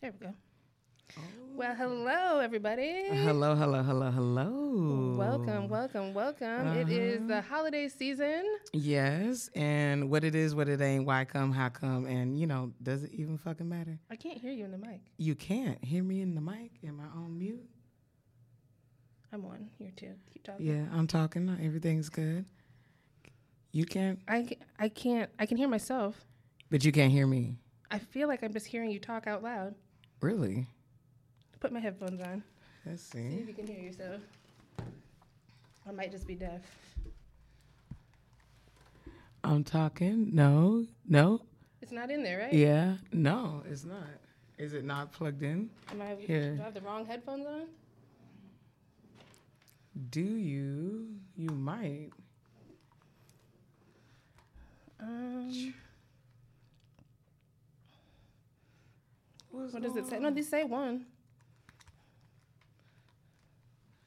There we go. Oh. Well, hello, everybody. Hello, hello, hello, hello. Welcome, welcome, welcome. It is uh-huh. the holiday season. Yes, and what it is, what it ain't, why come, how come, and you know, does it even fucking matter? I can't hear you in the mic. You can't hear me in the mic. Am I on mute? I'm on. You're too. Keep talking. Yeah, I'm talking. Everything's good. You can't, I, I can't. I can hear myself. but you can't hear me. I feel like I'm just hearing you talk out loud. Really? Put my headphones on. Let's See see. if you can hear yourself. I might just be deaf. I'm talking. No, no. It's not in there, right? Yeah, no, it's not. Is it not plugged in? Am I, Here. Do I have the wrong headphones on? Do you? You might. Um, What's what does it say? No, these say one.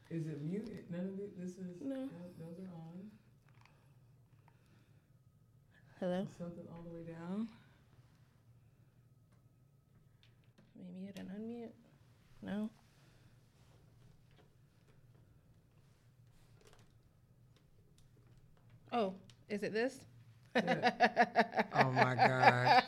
Is it muted? None of it. This is No. Those are on. Hello. Something all the way down. Maybe hit an unmute. No. Oh, is it this? Oh my god!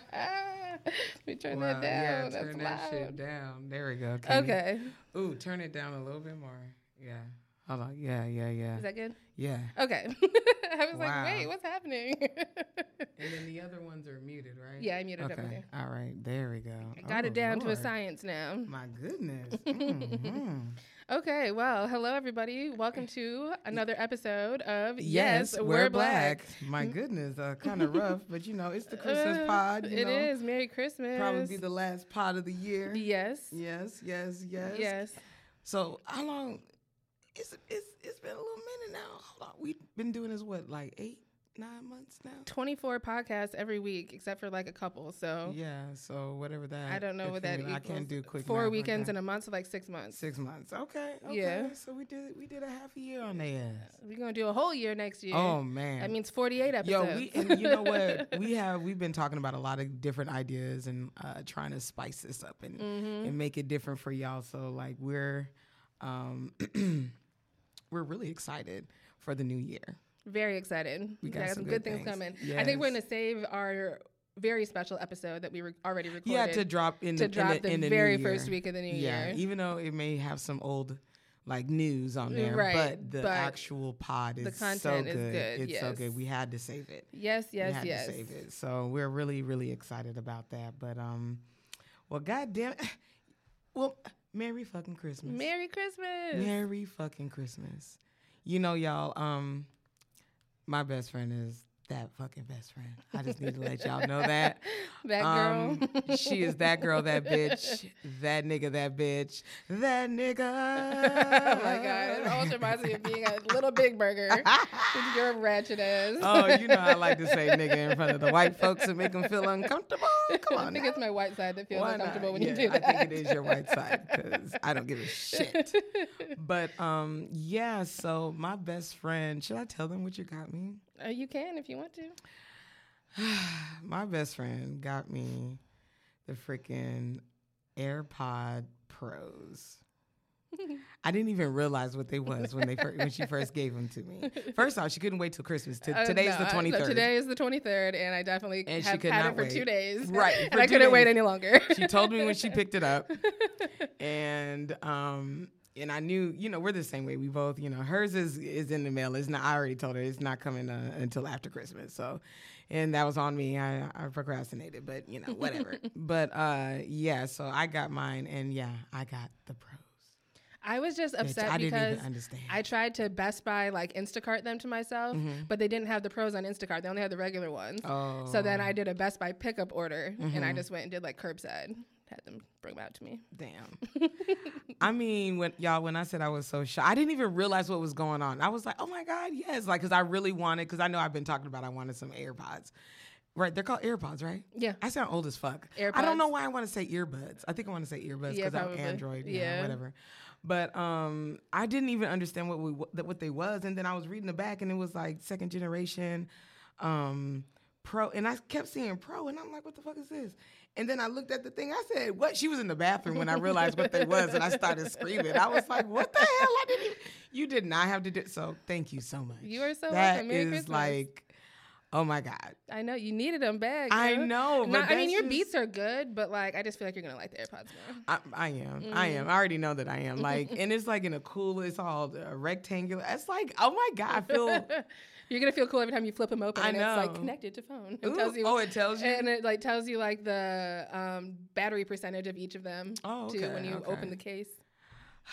Let me turn Wow, that down. Yeah, That's turn that loud. shit down. There we go. Can you- Okay. Ooh, turn it down a little bit more. Yeah. Hold on. Yeah, yeah, yeah, Is that good? yeah. Okay. I was like, wait, what's happening? And then the other ones are muted, right? yeah, I muted Okay. everything. All right. There we go. I got Oh, it down to a science now. My goodness. Mhm. Okay, well, hello everybody. Welcome to another episode of Yes, we're, black. My goodness, uh, kind of rough, but you know, it's the Christmas Uh, pod. It know, is Merry Christmas. probably be the last pod of the year. yes. Yes, yes, yes. Yes. So how long? It's it's it's been a little minute now. Hold on, we've been doing this what like eight, nine months now. 24 podcasts every week, except for like a couple. So Yeah. So whatever that. I don't know what that. I can't do quick. Four like weekends that. in a month, so like six months. Six months. Okay. Okay. Yeah. So we did we did a half a year on their ass. We're gonna do a whole year next year. Oh man. that means 48 episodes. Yo, we and you know what? We have we've been talking about a lot of different ideas and uh, trying to spice this up and Mm-hmm. and make it different for y'all. So like we're um we're really excited for the new year. Very excited. We We got got, some good good things, things. coming. I think we're gonna save our very special episode that we re- already recorded. Yeah, to drop in to the, drop in the, the in the very first week of the new yeah, year. even though it may have some old like news on there, Right, but the but actual pod is the so content is good. good, It's so good. We had to save it. Yes, yes, had yes. to save it. So we're really, really excited about that. But um, well, goddamn, well, Merry fucking Christmas. Merry Christmas. Merry fucking Christmas. You know, y'all. Um, my best friend is that fucking best friend. I just need to let y'all know that. that girl. Um, she is that girl, that bitch, that nigga, that bitch, that nigga. oh my god! It almost reminds me of being a little big burger. with your ratchet ass. Oh, you know I like to say nigga in front of the white folks and make them feel uncomfortable. Come on. I think now. it's my white side that feels Why uncomfortable not? when yeah, you do that. I think it is your white side because I don't give a shit. But um, yeah. So my best friend, should I tell them what you got me? Uh, you can if you want to. my best friend got me the freaking AirPod Pros. I didn't even realize what they was when they when she first gave them to me. First off, she couldn't wait till Christmas. T- Uh, today's no, the I- no, today is the 23rd, and I definitely And she could had not it for wait. two days. Right, and I couldn't wait any longer. she told me when she picked it up, and um, and I knew, you know, we're the same way. We both, you know, hers is is in the mail. It's not. I already told her it's not coming uh, until after Christmas. So, and that was on me. I, I procrastinated, but you know, whatever. but uh, yeah. So I got mine, and yeah, I got the pros. I was just upset I didn't because even understand. I tried to Best Buy like Instacart them to myself, but they didn't have the pros on Instacart. They only had the regular ones. oh, So then I did a Best Buy pickup order, and Mm-hmm. I just went and did like curbside. Had them bring them out to me. Damn. I mean, when y'all, when I said I was so shy, I didn't even realize what was going on. I was like, oh my God, yes. Like, cause I really wanted, cause I know I've been talking about I wanted some AirPods. Right, they're called AirPods, right? Yeah. I sound old as fuck. AirPods. I don't know why I want to say earbuds. I think I want to say earbuds Yeah, because I'm. Android, yeah, Yeah. whatever. But um, I didn't even understand what we what they was, and then I was reading the back, and it was like second generation, um, pro, and I kept seeing pro, and I'm like, what the fuck is this? And then I looked at the thing. I said, "What?" She was in the bathroom when I realized what they was, and I started screaming. I was like, "What the hell? I didn't. Even, you did not have to do." So thank you so much. You are so That welcome. Merry is Christmas. like, oh my god. I know you needed them back. I know. No, but I mean your just- beats are good, but like I just feel like you're gonna like the AirPods more. I, I am. I am. I already know that I am. Like, and it's like in a cool. It's all rectangular. It's like, oh my god, I feel. You're gonna feel cool every time you flip them open. I and It's like know. connected to phone. It Ooh, tells you. oh, it tells you. and it like tells you like the um, battery percentage of each of them Oh, too when you okay. open the case.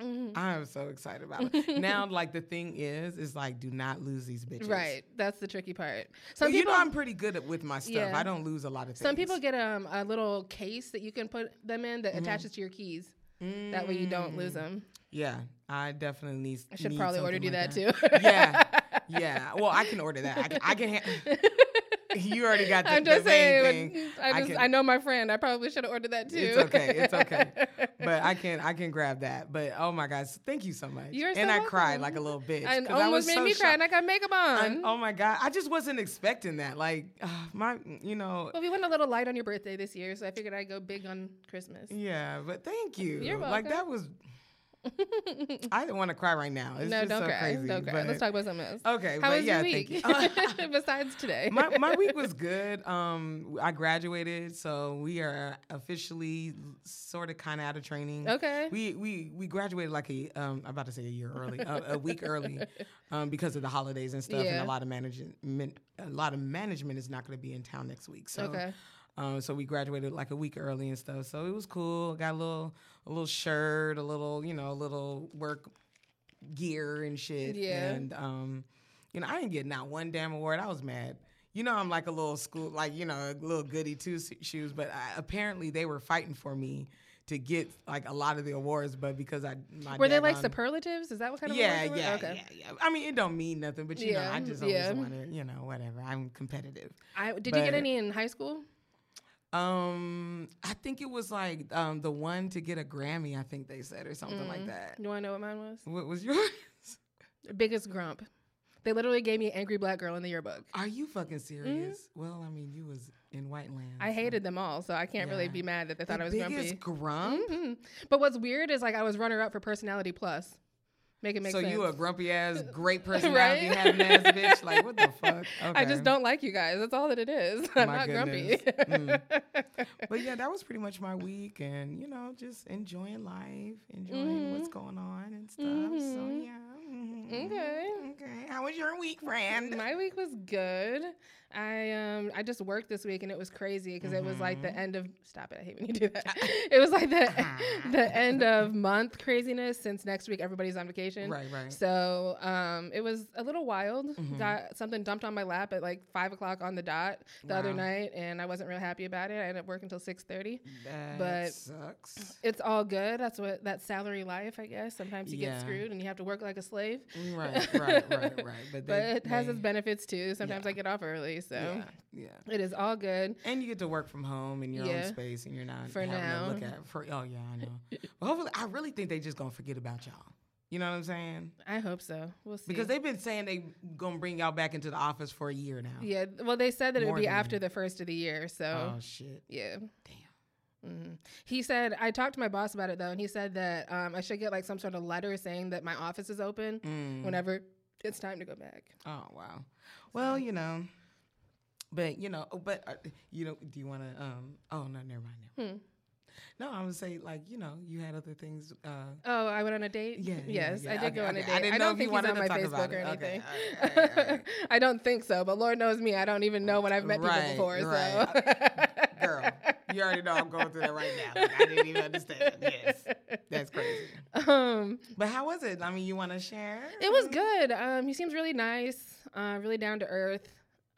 Mhm. I'm so excited about it. now, like the thing is, is like, do not lose these bitches. Right, that's the tricky part. So Some you people, know, I'm pretty good at with my stuff. Yeah. I don't lose a lot of things. some people get um, a little case that you can put them in Mm-hmm. that attaches to your keys. That way you don't lose them. Yeah, I definitely need. I should need probably order you like that, too. yeah, yeah. Well, I can order that. I can. I can ha- you already got the, I'm the just main saying. thing. I I just can- I know my friend. I probably should have ordered that too. It's okay. It's okay. but I can I can grab that. But oh my gosh, thank you so much. You're and so I cried like a little bitch. and I almost was made so me cry, and I got makeup I- on. oh my god, I just wasn't expecting that. Like uh, my, you know, Well, we went a little light on your birthday this year, so I figured I'd go big on Christmas. yeah. But thank you. You're welcome. Like that was. I don't want to cry right now. It's no, just don't so cry. crazy. don't cry. Let's talk about something else. Okay, How was yeah, your week? you. Besides today. my my week was good. Um, I graduated, so we are officially sort of kind of out of training. okay. We we we graduated like a um I'm about to say a year early, a, a week early, um because of the holidays and stuff, and a lot of management a lot of management is not going to be in town next week. So okay. Um so we graduated like a week early and stuff. So it was cool. Got a little a little shirt, a little you know a little work gear and shit. Yeah. And um you know I didn't get not one damn award. I was mad. You know I'm like a little school like you know a little goody two shoes, but I, apparently they were fighting for me to get like a lot of the awards, but because I my Were they like superlatives? Is that what kind of yeah, awards they were? yeah, Okay. yeah, yeah. I mean, it don't mean nothing, but you know, I just always yeah. want to, you know, whatever. I'm competitive. I, did you get any in high school? Um, I think it was like um the one to get a Grammy. I think they said or something like Mm. that. You want to know what mine was? What was yours? Biggest grump. They literally gave me angry black girl in the yearbook. Are you fucking serious? Well, I mean, you was in White Land. Mm-hmm. I hated them all, so I can't really be mad that they the thought I was biggest grumpy. grump. Mhm. But what's weird is like I was runner up for personality plus. Make it make So sense. you a grumpy ass, great personality Right? having ass bitch? Like what the fuck? I just don't like you guys. That's all that it is. I'm My not grumpy. Mm. But yeah, that was pretty much my week, and you know, just enjoying life, enjoying what's going on and stuff. So Mhm. yeah. Mhm. Okay. Okay. How was your week, friend? My week was good. I um I just worked this week and it was crazy because it was like the Mm-hmm. end of stop it. I hate when you do that. it was like the the end of month craziness since next week everybody's on vacation. Right, right. So um it was a little wild. Mhm. Got something dumped on my lap at like five o'clock on the dot the other night and I wasn't real happy about it. I ended up working until six thirty. But- sucks. It's all good. That's what that salary life, I guess. Sometimes you Yeah. get screwed and you have to work like a slave. Right, right, right, right. But, But it has they- its benefits too. Sometimes I get off early, so yeah, yeah. it is all good. And you get to work from home in your Yeah. own space, and you're not For to look now. at. For oh yeah, I know. but hopefully, I really think they just gonna forget about y'all. You know what I'm saying? I hope so. We'll see. Because they've been saying they gonna bring y'all back into the office for a year now. yeah, well, they said that it would be after that. the first of the year. So Oh shit! yeah. Damn. Hmm He said I talked to my boss about it though, and he said that um, I should get like some sort of letter saying that my office is open Mm. whenever it's time to go back. Oh wow. Well, you know, but you know, but uh, you know, do you want to? Um. Oh no, never mind. Never mind. Hmm. No, I would say like you know, you had other things. Uh, Oh, I went on a date. Yeah, yeah, yes, yeah. I did Okay, go on a date. I didn't I know don't if think you he's wanted on to my talk about Facebook or it. Okay, anything. all right, all right, all right. I don't think so, but Lord knows me. I don't even know when I've met people before. So, Girl, you already know I'm going through that right now. Like, I didn't even understand. Yes, that's crazy. Um, But how was it? I mean, you want to share? It was good. Um, he seems really nice, uh, really down to earth.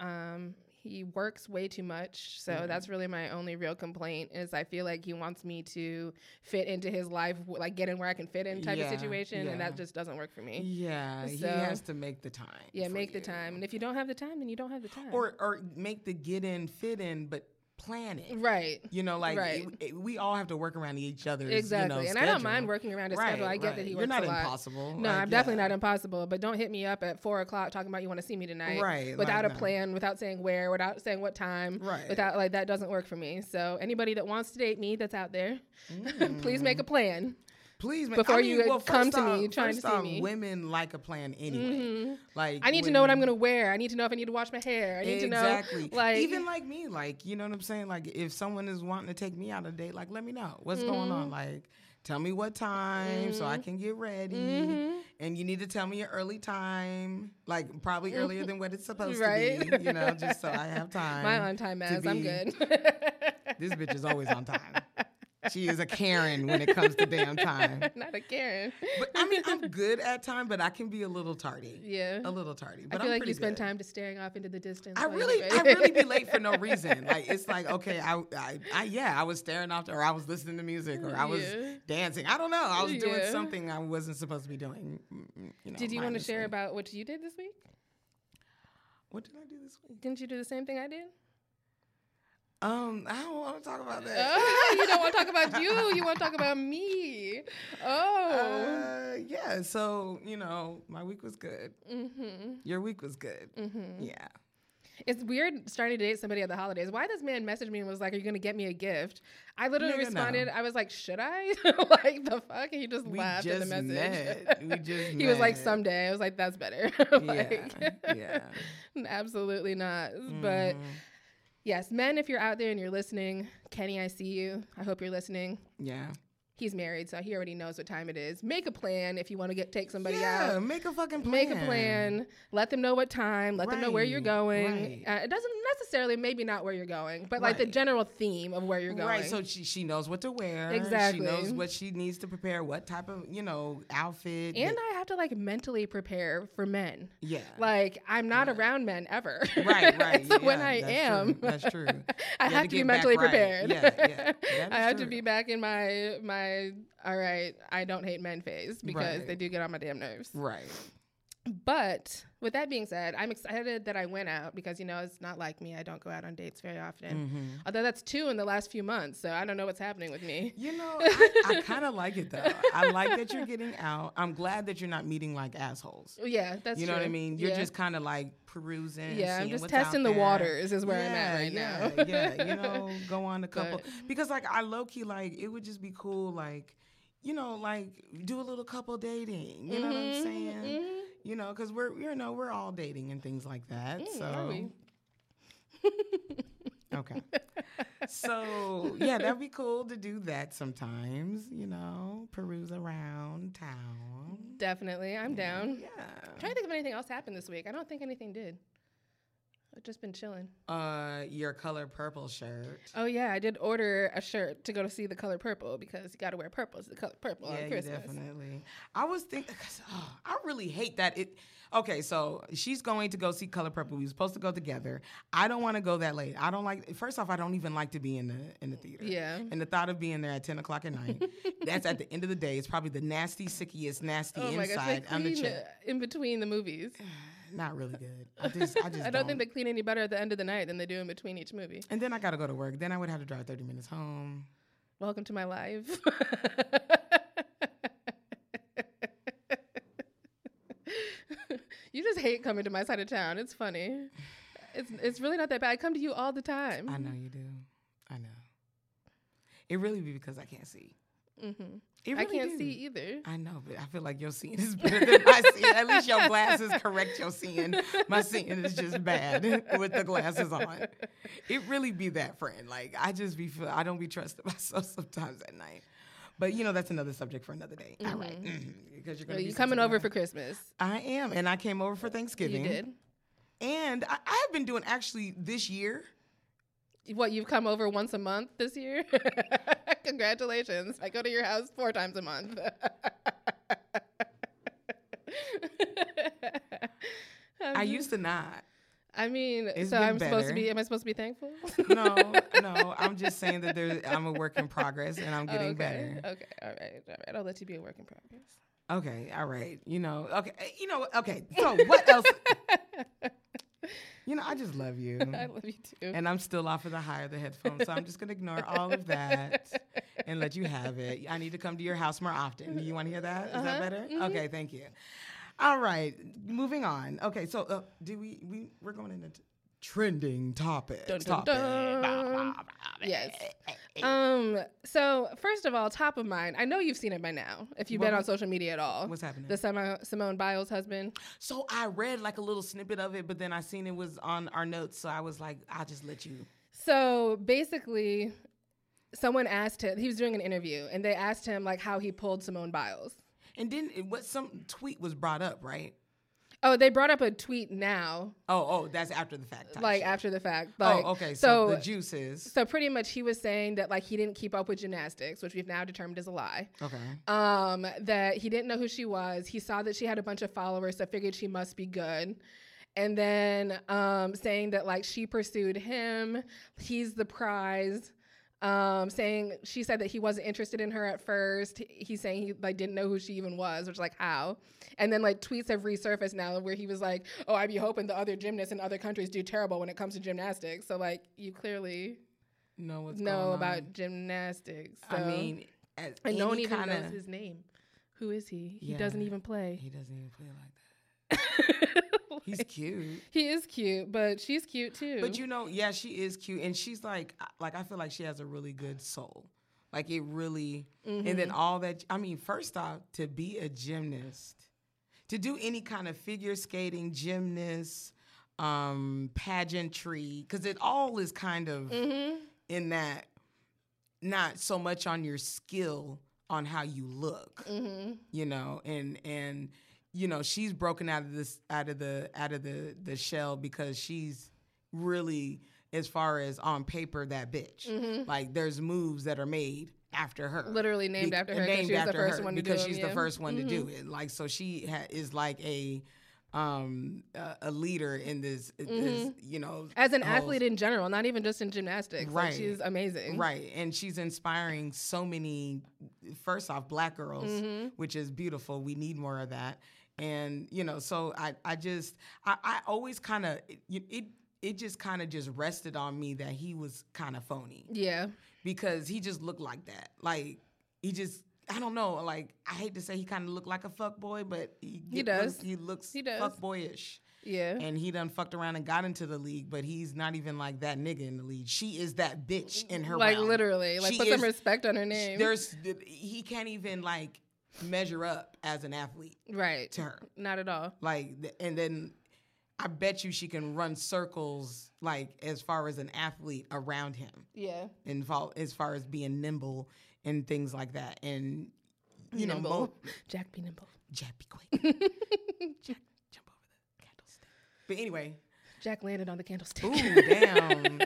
Um, he works way too much, so Mhm. that's really my only real complaint. Is I feel like he wants me to fit into his life, like get in where I can fit in type Yeah, of situation, and that just doesn't work for me. Yeah, he has to make the time. Yeah, make the time, and if you don't have the time, then you don't have the time. or or make the get in, fit in, but planning. Right. You know, like Right. it- it- we all have to work around each other's Exactly. You know, and I don't mind working around his Right, schedule. I get that he You're works not a lot. impossible. No, Like, I'm definitely yeah. not impossible. But don't hit me up at four o'clock talking about you want to see me tonight. Right, Without like, a no. plan, without saying where, without saying what time. Right. Without like that doesn't work for me. So anybody that wants to date me that's out there, Mm. please make a plan. Please, man. Before I mean, you well, come to me trying to see off, me. Women like a plan anyway. Mhm. Like I need to know what I'm gonna wear. I need to know if I need to wash my hair. I need exactly. to know like even like me, like you know what I'm saying. Like if someone is wanting to take me out a date, like let me know what's going on. Mm-hmm. Like tell me what time so I can get ready. Mhm. And you need to tell me your early time, like probably earlier than what it's supposed Right. to be. You know, just so I have time. my on time ass. I'm good. This bitch is always on time. She is a Karen when it comes to damn time. Not a Karen. But I mean, I'm good at time, but I can be a little tardy. Yeah. A little tardy. I But feel I'm like pretty you spend good. time just staring off into the distance. I really, I really be late for no reason. Like it's like okay, I, I, I yeah, I was staring off, or I was listening to music, or I was Yeah. dancing. I don't know. I was doing something I wasn't supposed to be doing. mm, You know, Did you want to share about what you did this week? What did I do this week? Didn't you do the same thing I did? Um, I don't want to talk about that. Oh, you don't want to talk about you. You want to talk about me. Oh. Uh, yeah. So you know, my week was good. mm-hmm. Your week was good. Mm-hmm. Yeah. It's weird starting to date somebody at the holidays. Why this man messaged me and was like, "Are you gonna get me a gift?" I literally Nigga, no. responded. I was like, "Should I?" like the fuck? And he just We laughed just in the message. met. We just he was like, "Someday." I was like, "That's better." like, yeah. Yeah. absolutely not. But Mhm. Yes, men, if you're out there and you're listening, Kenny, I see you. I hope you're listening. yeah. He's married, so he already knows what time it is. Make a plan if you want to get take somebody yeah, out. make a fucking plan. Make a plan. Let them know what time. Let them know where you're going. right. Uh, it doesn't necessarily, maybe not where you're going, but like the general theme of where you're going. Right, so she she knows what to wear. Exactly. She knows what she needs to prepare, what type of, you know, outfit. and that- I have to like mentally prepare for men. yeah. Like I'm not around men ever. right, right. so when I that's am, true, that's true. I You have to be mentally right. prepared. Yeah, yeah, I have to be back in my my all right. I don't hate men phase because Right. they do get on my damn nerves. Right. But with that being said, I'm excited that I went out because you know it's not like me. I don't go out on dates very often. Mhm. Although that's two in the last few months, so I don't know what's happening with me. You know, I, I kind of like it though. I like that you're getting out. I'm glad that you're not meeting like assholes. Yeah, that's you know what I mean? You're Yeah. just kind of like perusing. yeah. I'm just testing the waters is where I'm at right yeah, now. yeah, you know, go on a couple But- because like I low key like it would just be cool like you know like do a little couple dating. You know what I'm Mhm, saying? mhm. You know, because we're you know we're all dating and things like that. Mm, so are we? okay. So yeah, that'd be cool to do that sometimes. You know, peruse around town. Definitely, I'm down. Yeah. I'm trying to think if anything else happened this week. I don't think anything did. I've just been chilling. Uh, your color purple shirt. Oh yeah, I did order a shirt to go to see the color purple because you got to wear purple. It's the color purple yeah, on Christmas. definitely. I was thinking, oh, I really hate that it. Okay, so she's going to go see Color Purple. We were supposed to go together. I don't want to go that late. I don't like. First off, I don't even like to be in the in the theater. Yeah. And the thought of being there at ten o'clock at night, that's at the end of the day. It's probably the nasty, sickiest, nasty Oh my gosh, inside on the clean in between the movies. Not really good. I just, I just I don't think they clean any better at the end of the night than they do in between each movie. And then I gotta go to work. Then I would have to drive thirty minutes home. Welcome to my life. you just hate coming to my side of town. It's funny. It's it's really not that bad. I come to you all the time. I know you do. I know. It really be because I can't see. Hmm It I can't do. see either. I know, but I feel like your seeing is better than my seeing. At least your glasses correct your seeing. My seeing is just bad with the glasses on. It really be that friend. Like I just be feel I don't be trusting myself sometimes at night. But you know that's another subject for another day. All right, Mhm. because you're gonna you be coming over for Christmas? I am, and I came over for Thanksgiving. You did. And I, I have been doing actually this year. What you've come over once a month this year? Congratulations! I go to your house four times a month. I um, used to not. I mean, It's so I'm supposed to be. Am I supposed to be thankful? No, no. I'm just saying that there. I'm a work in progress, and I'm getting okay. better. Okay. All right. All right. I'll let you be a work in progress. Okay, all right. You know, okay, you know, okay. So what else? You know, I just love you. I love you too. And I'm still off of the high of the headphones, so I'm just gonna ignore all of that and let you have it. I need to come to your house more often. Do You want to hear that? Is Uh-huh. that better? Mhm. Okay, thank you. All right, moving on. Okay, so uh, do we we we're going into t- trending topics. Dun, dun, Topic. dun. Bah, bah, bah, Yes. Um. So first of all, top of mind. I know you've seen it by now. If you've been What- on social media at all. What's happening? The Simone, Simone Biles husband. So I read like a little snippet of it, but then I seen it was on our notes, so I was like, I'll just let you. So basically, someone asked him. He was doing an interview, and they asked him like how he pulled Simone Biles. And then it, what some tweet was brought up, right? Oh, they brought up a tweet now, Oh, oh, that's after the fact. like shit. after the fact. Like, oh, okay. So, So, the juice is so pretty much he was saying that like he didn't keep up with gymnastics, which we've now determined is a lie. okay. um, that he didn't know who she was. He saw that she had a bunch of followers, so figured she must be good. And then um, saying that like she pursued him, he's the prize. Um, saying she said that he wasn't interested in her at first. He's saying he like didn't know who she even was, which like how. And then like tweets have resurfaced now where he was like, "Oh, I'd be hoping the other gymnasts in other countries do terrible when it comes to gymnastics." So like you clearly Know what's know about on. gymnastics. I mean, as and no one even kinda, knows his name. Who is he? He Yeah. doesn't even play. He doesn't even play like that. He's cute. he is cute, but she's cute too. But you know, yeah, she is cute, and she's like, like I feel like she has a really good soul. Like it really, and then Mm-hmm. all that. I mean, first off, to be a gymnast, to do any kind of figure skating, gymnast, um, pageantry, because it all is kind of Mhm. in that, not so much on your skill, on how you look Mhm. you know and and you know she's broken out of this out of the out of the the shell because she's really as far as on paper that bitch Mhm. like there's moves that are made after her Literally named Be- after her named she after her do because them, she's yeah. the first one to do Mhm. it like so she ha- is like a um a, a leader in this, this Mhm. you know As an whole- athlete in general, not even just in gymnastics. Like, Right. she's amazing. Right. And she's inspiring so many, first off, black girls, Mhm. which is beautiful. We need more of that. And, you know, so I, I just, I, I always kind of, it, it, it just kind of just rested on me that he was kind of phony Yeah. because he just looked like that. Like, he just, I don't know. Like, I hate to say he kind of looked like a fuck boy, but he, He does. Look, he looks He does. fuck boyish Yeah. and he done fucked around and got into the league, but he's not even like that nigga in the league. She is that bitch in her like literally. Like She put some respect on her name. There's he can't even like measure up as an athlete right. to her. Not at all. Like, and then I bet you she can run circles like as far as an athlete around him, Yeah. and fall as far as being nimble and things like that. And you know, nimble. mo- Jack be nimble. Jack be quick. Jack, jump over the candlestick. But anyway, Jack landed on the candlestick. Ooh, damn.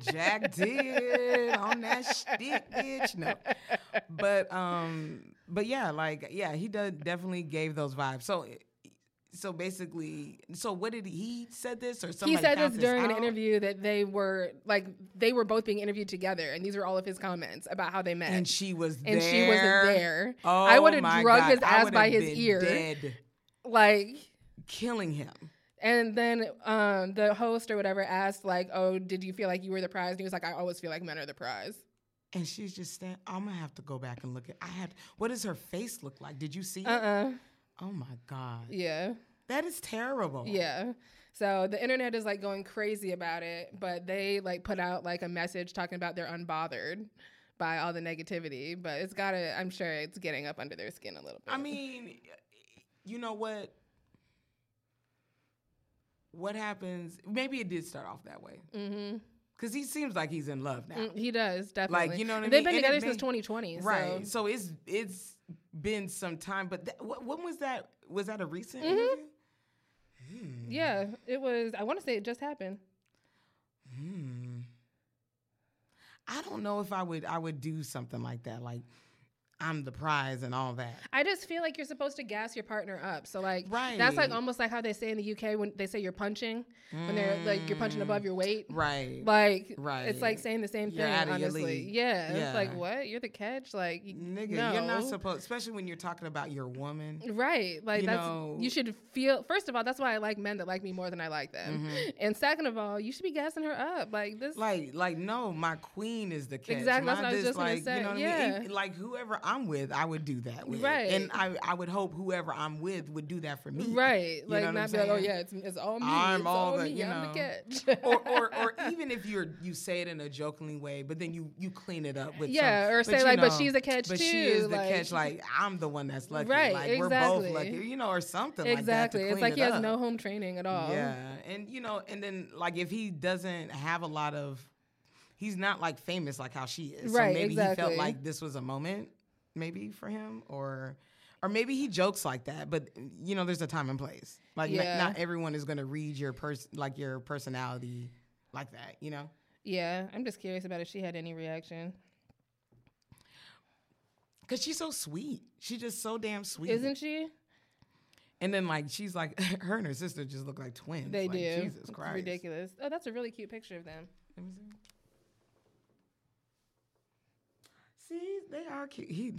Jack did on that stick, bitch. No. But um, but yeah, like yeah, he does definitely gave those vibes. So so basically, so what did he, he said this or something? he somebody said this during an interview that they were like they were both being interviewed together, and these are all of his comments about how they met. and she was there. and she wasn't there. Oh, I would have drugged God. his ass by his ear. dead, Like, killing him. and then um, the host or whatever asked, like, "Oh, did you feel like you were the prize?" And he was like, "I always feel like men are the prize." And she's just standing. I'm gonna have to go back and look at. I had. What does her face look like? Did you see Uh it? uh Oh my god, Yeah. that is terrible. Yeah. So the internet is like going crazy about it, but they like put out like a message talking about they're unbothered by all the negativity, but it's gotta, I'm sure it's getting up under their skin a little bit. I mean, you know what? What happens? Maybe it did start off that way mm-hmm. Because he seems like he's in love now, he does definitely. Like you know what I mean. They've been And together since may- 2020. right? So. So it's it's been some time, but that, wh- when was that? Was that a recent Mhm. Hmm. Yeah, it was. I want to say it just happened. Hmm. I don't know if I would I would do something like that. Like I'm the prize and all that. I just feel like you're supposed to gas your partner up. So like Right. that's like almost like how they say in the UK when they say you're punching when they're like you're punching above your weight. Right. Like Right. it's like saying the same You're thing. out of your honestly, league. yeah. It's like what? You're the catch. Like Nigga, no. you're not supposed, especially when you're talking about your woman. Right. Like You that's know- you should feel first of all, that's why I like men that like me more than I like them. And second of all, you should be gassing her up. Like this Mm-hmm. Like, like, no, my queen is the catch. Exactly, that's My what I was just gonna say, You know what I yeah. mean? Like whoever I'm with, I would do that with. Right. And I, I would hope whoever I'm with would do that for me. Right. You Like know not I'm be like, oh yeah, it's it's all me. I'm it's all all the- me. you I'm the catch. or, or, or even if you're you say it in a jokingly way, but then you you clean it up with Yeah, some, or say like, but she's a catch but too. she is the like, catch. Like I'm the one that's lucky. Right, Like we're both exactly. lucky, you know, or something Exactly. like it's like clean he has up. no home training at all. Yeah, and you know, and then like if he doesn't have a lot of, he's not like famous like how she is. Right, So maybe he felt like this was a moment, maybe for him, or or maybe he jokes like that. But you know, there's a time and place. Like Yeah. not everyone is gonna read your person like your personality like that. You know. Yeah. I'm just curious about if she had any reaction. Cause she's so sweet. She's just so damn sweet. Isn't she? And then like she's like her and her sister just look like twins. They Like, do. Jesus It's Christ. ridiculous. Oh, that's a really cute picture of them. Let me see. See, they are cute. He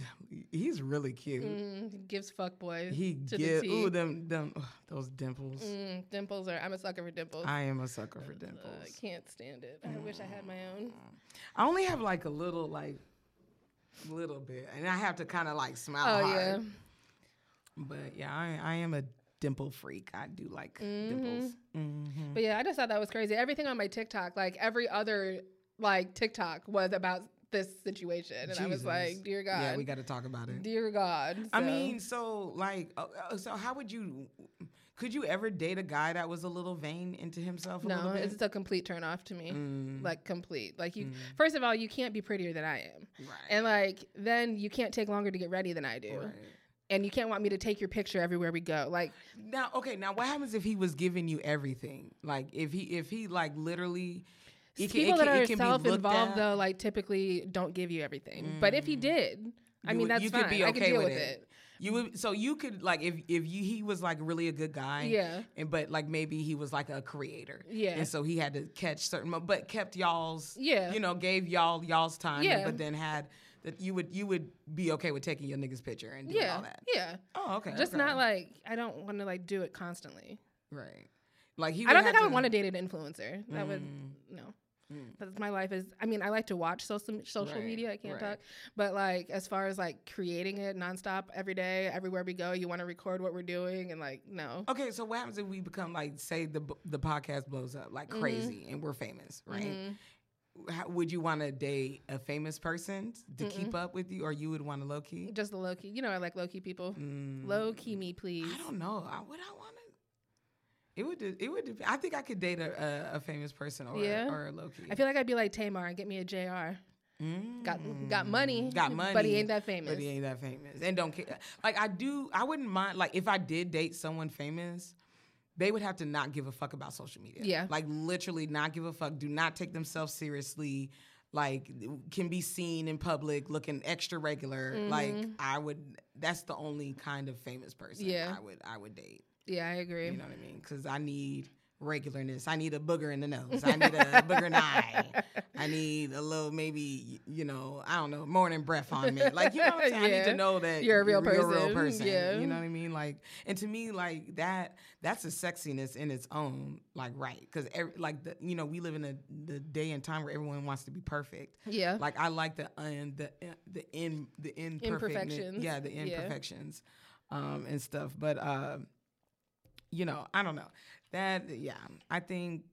he's really cute. Mm, gives fuck boys. He to get the ooh them them ugh, those dimples. Mm, dimples are. I'm a sucker for dimples. I am a sucker for Uh, dimples. I can't stand it. I wish I had my own. I only have like a little like little bit, and I have to kind of like smile Oh hard. yeah. But yeah, I, I am a dimple freak. I do like dimples. Mm-hmm. But yeah, I just thought that was crazy. Everything on my TikTok, like every other like TikTok, was about this situation, and I was like, "Dear God, Yeah, we got to talk about it. dear God." I mean, so like, uh, uh, so how would you? Could you ever date a guy that was a little vain into himself? A no, little bit? it's a complete turn off to me. Mm, Like complete. Like you. First of all, you can't be prettier than I am, right. and like then you can't take longer to get ready than I do, right. and you can't want me to take your picture everywhere we go. Like Now, okay, now what happens if he was giving you everything? Like if he if he like literally it can- it people that can- are self-involved though, like typically don't give you everything. But if he did, I You mean would- that's you fine. could be I could deal with with it. it. You would so you could like if if you, he was like really a good guy, Yeah. and but like maybe he was like a creator, Yeah. and so he had to catch certain, but kept y'all's, Yeah. you know, gave y'all y'all's time, Yeah. but then had that you would you would be okay with taking your nigga's picture and doing Yeah, all that. yeah. Oh, okay, Just okay. not like I don't want to like do it constantly. right. Like he, I don't would think I would want to date an influencer. That would Mm. no. Mm. That's my life is. I mean, I like to watch social social Right, media. I can't right. talk, but like as far as like creating it nonstop every day, everywhere we go, you want to record what we're doing and like no. Okay, so what happens if we become like, say the the podcast blows up like Mm-hmm. crazy and we're famous, right? How, would you want to date a famous person to keep up with you, or you would want to low key? Just the low key. You know, I like low key people. Mm, Low key me, please. I don't know. I, would I want? It would. de- It would. dep- I think I could date a, a, a famous person or Yeah. or a low key. I feel like I'd be like Tamar and get me a Jr. Got got money. Mm. Got money, but he ain't that famous. But he ain't that famous, and don't care. Like I do. I wouldn't mind. Like if I did date someone famous. They would have to not give a fuck about social media. Yeah. Like literally not give a fuck. Do not take themselves seriously. Like can be seen in public looking extra regular. Like I would that's the only kind of famous person Mm-hmm. Yeah. I would I would date. Yeah, I agree. You know what I mean? Because I need regularness. I need a booger in the nose. I need a booger in the eye. I need a little maybe you know I don't know morning breath on me. Like you know what I'm saying? I need to know that You're a real You're a real person. person. Yeah. You know what I mean? Like and to me like that that's a sexiness in its own. Like right because like the you know we live in a the day and time where everyone wants to be perfect. Yeah. Like I like the un, the the in the. Imperfections. Yeah, the Yeah. imperfections, um, and stuff. But uh, you know, I don't know. That yeah, I think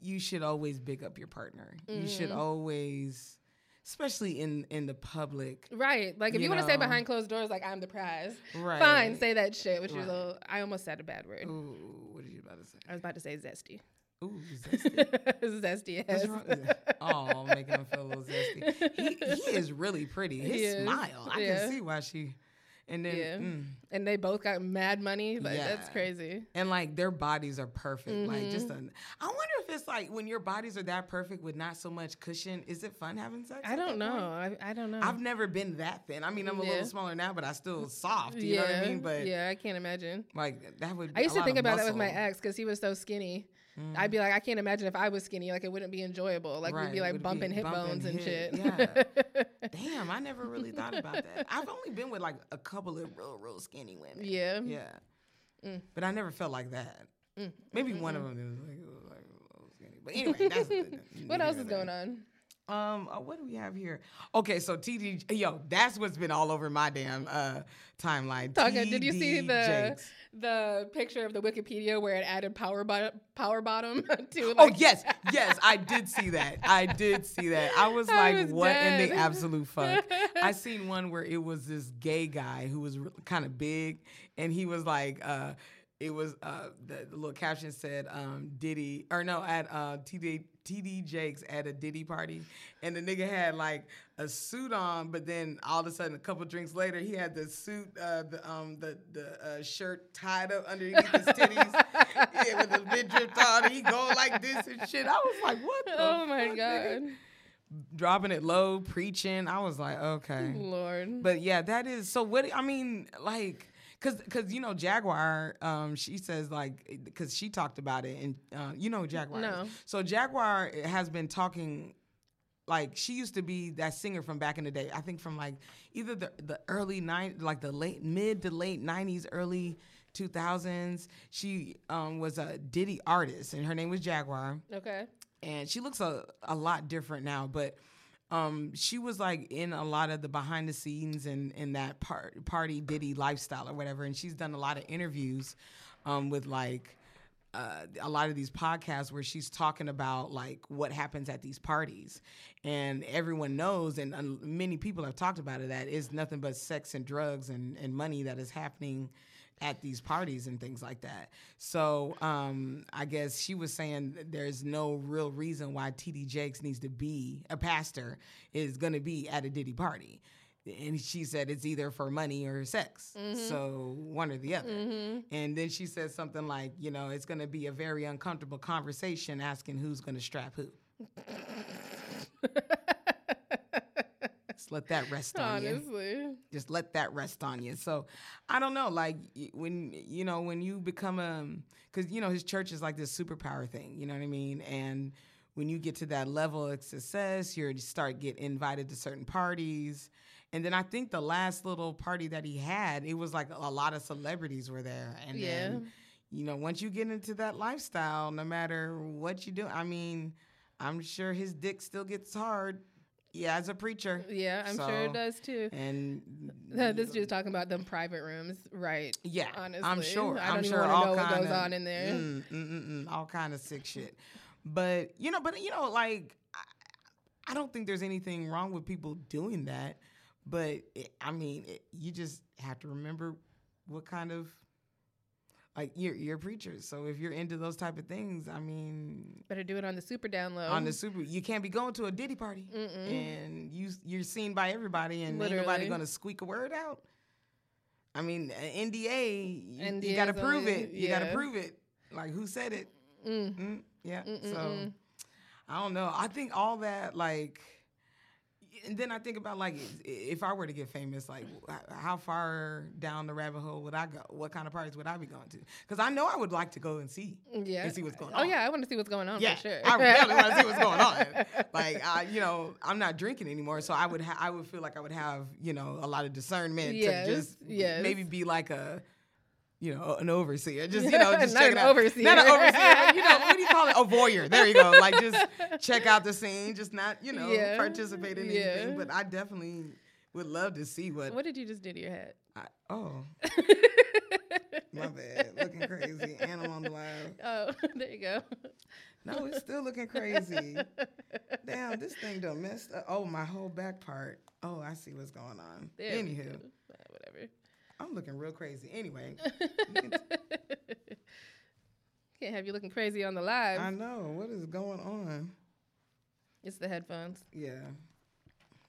you should always big up your partner. You should Mm-hmm. always, especially in in the public. Right. Like if you, You want to say behind closed doors, like I'm the prize. Right. Fine, say that shit. Which is Right. a, I almost said a bad word. Ooh, what are you about to say? I was about to say zesty. Ooh, zesty. zesty ass. Oh, making him feel a little zesty. He, he is really pretty. His He is. smile, I Yeah. can see why she. And then, Yeah. mm, And they both got mad money. Like that's crazy. and like their bodies are perfect. Like just, Mm-hmm. I wonder if it's like when your bodies are that perfect with not so much cushion. Is it fun having sex? I don't know. I, I don't know. I've never been that thin. I mean, I'm a Yeah. little smaller now, but I still soft. You yeah. know what I mean? But yeah, I can't imagine. like that would. I used to think about that with my. Ex because he was so skinny. I'd be like, I can't imagine if I was skinny. Like it wouldn't be enjoyable. Like we'd be like would bumping be hip bumping bones and hip- shit. Yeah. Damn, I never really thought about that. I've only been with like a couple of real, real skinny women. yeah. Yeah. Mm. But I never felt like that. Mm. Maybe one of them is like, was like a little skinny. But anyway, that's good. What else is going on? Um, uh, what do we have here? Okay, so TD, yo, that's what's been all over my damn uh timeline. Talking, did you see the Jakes. the picture of the Wikipedia where it added power bottom power bottom to it? Oh yes, yes, I did see that. I did see that. I was I like, was "What in the absolute fuck?" I seen one where it was this gay guy who was kind of big, and he was like, uh, "It was uh, the, the little caption said, um, Diddy or no at uh, TD TD Jakes at a Diddy party, and the nigga had like a suit on, but then all of a sudden, a couple drinks later, he had the suit, uh, the um, the the uh, shirt tied up underneath his titties, yeah, with a bit dripped on. And he go like this and shit. I was like, what? The Oh my fuck, god, nigga? Dropping it low, preaching. I was like, okay. Lord. But yeah, that is so. What I mean, like, cause, cause you know Jaguar. Um, she says like, cause she talked about it, and uh, you know Jaguar. is. No. So Jaguar has been talking. Like she used to be that singer from back in the day. I think from like either the the early nine, like the late mid to late nineties, early two thousands. She um, was a Diddy artist, and her name was Jaguar Okay. and she looks a, a lot different now but um, she was like in a lot of the behind the scenes and in that part, party diddy lifestyle or whatever and she's done a lot of interviews um, with like uh, a lot of these podcasts where she's talking about like what happens at these parties. And everyone knows and uh, many people have talked about it that is nothing but sex and drugs and, and money that is happening at these parties and things like that. So um, I guess she was saying there's no real reason why TD Jakes needs to be a pastor is going to be at a Diddy party. And she said it's either for money or sex. So one or the other. And then she said something like, you know, it's going to be a very uncomfortable conversation asking who's going to strap who. Let that rest on you Honestly. just let that rest on you. So I don't know, like when you know when you become um, a, because you know his church is like this superpower thing. You know what I mean? And when you get to that level of success, you start get invited to certain parties. And then I think the last little party that he had, it was like a lot of celebrities were there. And Yeah. then, you know, once you get into that lifestyle, no matter what you do, I mean, I'm sure his dick still gets hard. Yeah, as a preacher. Yeah, I'm sure it does too. And this dude's talking about them private rooms, right? yeah, honestly. I'm sure. I I'm don't even sure all know what kind goes on in there. Mm, mm, mm, mm, all kind of sick shit. But you know, but you know, like I, I don't think there's anything wrong with people doing that. But it, I mean, it, you just have to remember what kind of like you're you're a preacher. So if you're into those type of things, I mean, Better do it on the super download. on the super, you can't be going to a Diddy party and you you're seen by everybody, and ain't nobody gonna squeak a word out. I mean, NDA, you, you got to prove only- it. You got to prove it. Like who said it? Mm. Mm, yeah. So Mm-mm-mm. I don't know. I think all that like. And then I think about like if I were to get famous, like how far down the rabbit hole would I go? What kind of parties would I be going to? Because I know I would like to go and see Yeah. and see what's going oh, on. Oh yeah, I want to see what's going on Yeah, for sure. I definitely want to see what's going on. Like, I, you know, I'm not drinking anymore, so I would, ha- I would feel like I would have, you know, a lot of discernment Yes, to just yes. maybe be like a, you know, an overseer. Just, you know, just check an it out. overseer. Not an overseer. You know, what do you call it? A voyeur. There you go. Like, just check out the scene, just not, you know, Yeah, participate in yeah. anything. But I definitely would love to see what. What did you just do to your head? I, oh, my bad. Looking crazy. Animal on the live. Oh, there you go. No, it's still looking crazy. Damn, this thing done messed up. Oh, my whole back part. Oh, I see what's going on. There Anywho, Whatever. I'm looking real crazy. Anyway, Can't have you looking crazy on the live. I know what is going on. it's the headphones. Yeah,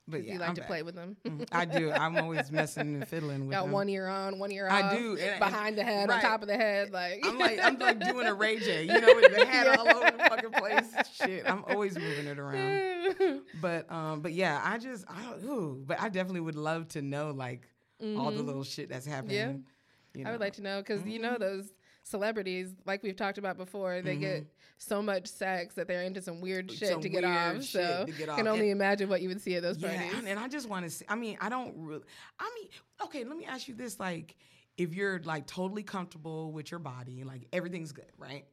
But yeah, you like I'm to back. play with them. Mhm. I do. I'm always messing and fiddling with Got them. one ear on, one ear off. I do, and- behind the head, on top of the head, like I'm like I'm like doing a Ray J, you know, with the hat Yeah. all over the fucking place. Shit, I'm always moving it around. But um, but yeah, I just I don't. Ooh, but I definitely would love to know like all the Mhm. little shit that's happening. you I would like to know because you Mm-hmm. know those celebrities, like we've talked about before, they get so much sex that they're into some weird shit Mm-hmm. Some to get off. So get can only And- imagine what you would see at those Yeah, parties. and, I just want to see. I mean, I don't really. I mean, okay, let me ask you this: like, if you're like totally comfortable with your body, like everything's good, right?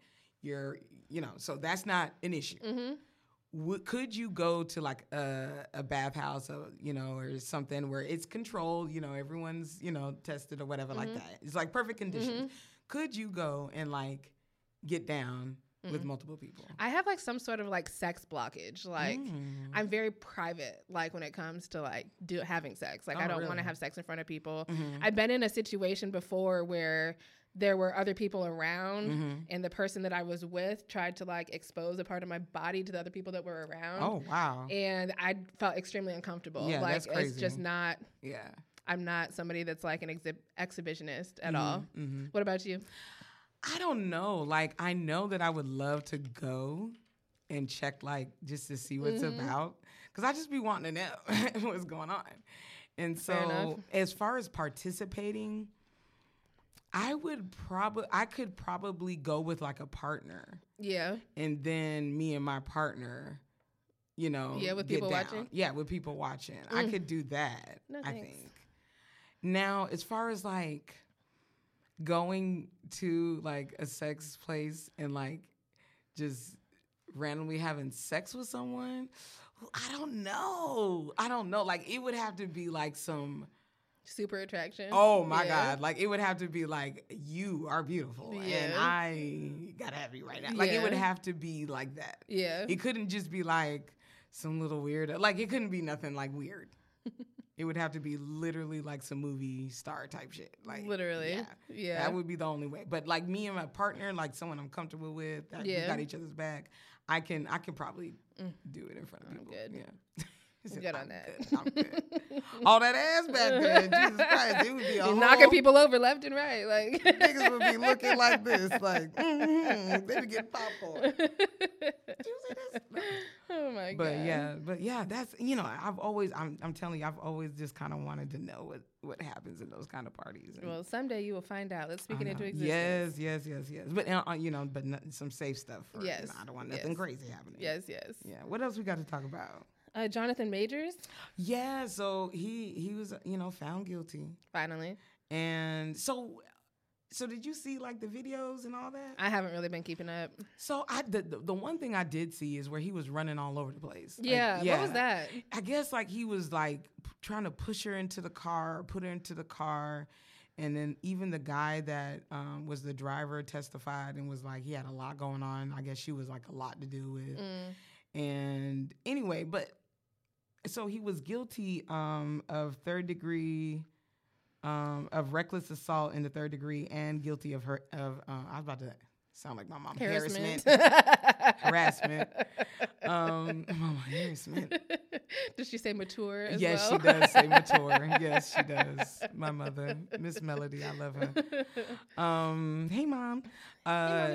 You're, you know, so that's not an issue. hmm Would, could you go to like a, a bathhouse or you know or something where it's controlled you know everyone's you know tested or whatever like that it's like perfect conditions could you go and like get down with multiple people I have like some sort of like sex blockage. Like Mm. I'm very private, like when it comes to like do having sex. Like Oh, I don't want to have sex in front of people. Mhm. I've been in a situation before where there were other people around Mhm. and the person that I was with tried to like expose a part of my body to the other people that were around. oh wow And I felt extremely uncomfortable. Yeah, like that's it's just not yeah I'm not somebody that's like an exhib- exhibitionist at all. hmm What about you? I don't know. Like, I know that I would love to go and check, like, just to see what's Mhm. about. Because I just be wanting to know what's going on. And so, as far as participating, I would probably, I could probably go with like a partner. Yeah. And then me and my partner, you know, Yeah, with people down. watching? Yeah, with people watching. I Mm. could do that. No, I thanks. think. Now, as far as like going to like a sex place and like just randomly having sex with someone, I don't know. I don't know. Like it would have to be like some Super attraction. oh my Yeah. god, like it would have to be like you are beautiful and I gotta have you right now. Like it would have to be like that. Yeah. It couldn't just be like some little weird. Like it couldn't be nothing like weird. it would have to be literally like some movie star type shit. Like Literally. yeah. Yeah. That would be the only way. But like me and my partner, like someone I'm comfortable with, that we Yeah. got each other's back. I can I can probably Mm. do it in front of people. I'm good. Yeah. Said, good on that. good, All that ass back there, Jesus Christ, it would be whole, knocking people over left and right. Like Niggas would be looking like this, like mm-hmm, they would get popcorn. Did you see this? oh my But god. But yeah, but yeah, that's you know, I've always I'm I'm telling you, I've always just kind of wanted to know what what happens in those kind of parties. And Well, someday you will find out. Let's speak it into existence. Yes, yes, yes, yes. But uh, uh, you know, but not, some safe stuff. For, Yes, You know, I don't want nothing yes. crazy happening. Yes, yes. Yeah. What else we got to talk about? Uh, Jonathan Majors, Yeah. So he he was you know found guilty, finally. and so so did you see like the videos and all that? I haven't really been keeping up. So I the, the the one thing I did see is where he was running all over the place. Like, Yeah, What was that? I guess like he was like p- trying to push her into the car, put her into the car, and then even the guy that um, was the driver testified and was like he had a lot going on. I guess she was like a lot to do with. Mm. And anyway, but so he was guilty um, of third degree. Um, of reckless assault in the third degree and guilty of her of uh, I was about to sound like my mom Harassment. harassment um mama harassment Does she say mature as yes, well? she does say mature. yes, she does. My mother, Miss Melody, I love her. Um, hey, mom. Uh,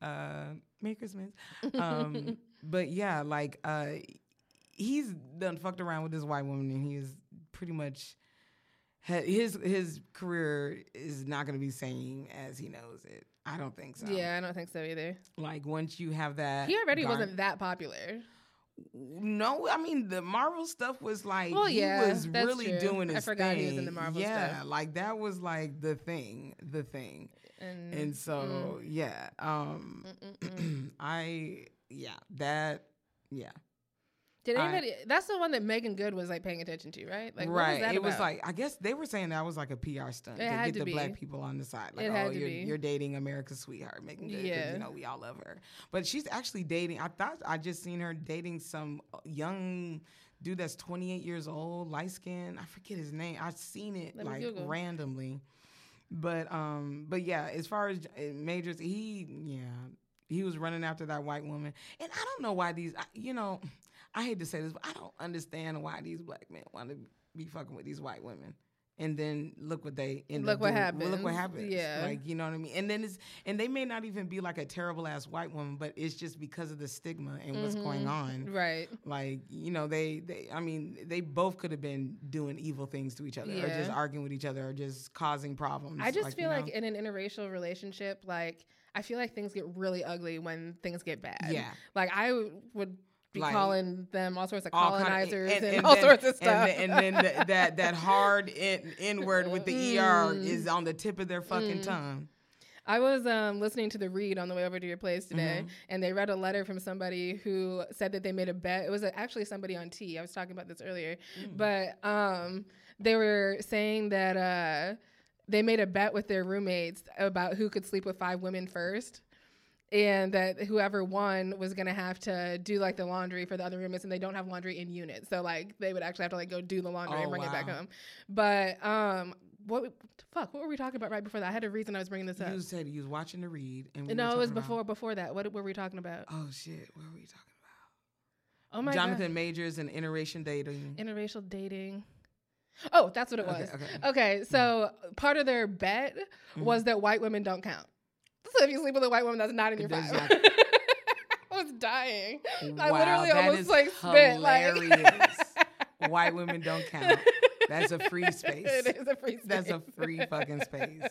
uh, Merry Christmas. Um, but yeah, like uh, he's done fucked around with this white woman, and he is pretty much his his career is not going to be same as he knows it. I don't think so. yeah, I don't think so either. Like once you have that, He already wasn't that popular. No, I mean the Marvel stuff was like Well, he was really true. doing I his forgot thing. he was in the Marvel yeah, stuff. like that was like the thing, the thing. And, And so yeah, um mm, mm, mm. I yeah, that yeah. Did I- anybody? that's the one that Meagan Good was like paying attention to, right? Like, what right. was that it was like I guess they were saying that was like a PR stunt It to get to the be. black people on the side. Like, It oh, you're, be. you're dating America's sweetheart, Meagan Good. Yeah. You know, we all love her. But she's actually dating. I thought I just seen her dating some young dude that's 28 years old, light skin. I forget his name. I've seen it Let like randomly. But um, but yeah, as far as uh, Majors, he yeah, he was running after that white woman, and I don't know why these, you know. I hate to say this, but I don't understand why these black men want to be fucking with these white women. And then look what they end Look what doing. happens. Look what happens. Yeah. like you know what I mean. And then it's and they may not even be like a terrible ass white woman, but it's just because of the stigma and what's mm-hmm. going on. Right. Like you know, they they I mean, they both could have been doing evil things to each other, or just arguing with each other, or just causing problems. I just like, feel you like in an interracial relationship, like I feel like things get really ugly when things get bad. Yeah. Like I would be Like, calling them all sorts of all kinda- colonizers and, and all then- sorts of stuff. And, then- and then th- that that hard in word with the er Mm. is on the tip of their fucking tongue. I was um, listening to the read on the way over to your place today, Mm-hmm. and they read a letter from somebody who said that they made a bet. It was actually somebody on T. I was talking about this earlier, Mm. but um, they were saying that uh, they made a bet with their roommates about who could sleep with five women first. And that whoever won was gonna have to do like the laundry for the other roommates, and they don't have laundry in units, so like they would actually have to like go do the laundry and Oh, bring it back home. But um, what fuck? What were we talking about right before that? I had a reason I was bringing this up. You said you was watching the read, and we No, it was before About, before that. What were we talking about? oh shit, what were we talking about? Oh my Jonathan Majors and interracial dating. interracial dating. Oh, that's what it Okay, was. okay. Okay, so part of their bet Mm-hmm. was that white women don't count. So if you sleep with a white woman, that's not in your file. not- I was dying. I Wow, literally that almost is like spit. Like hilarious. White women don't count. That's a free space. it is a free space. That's a free fucking space.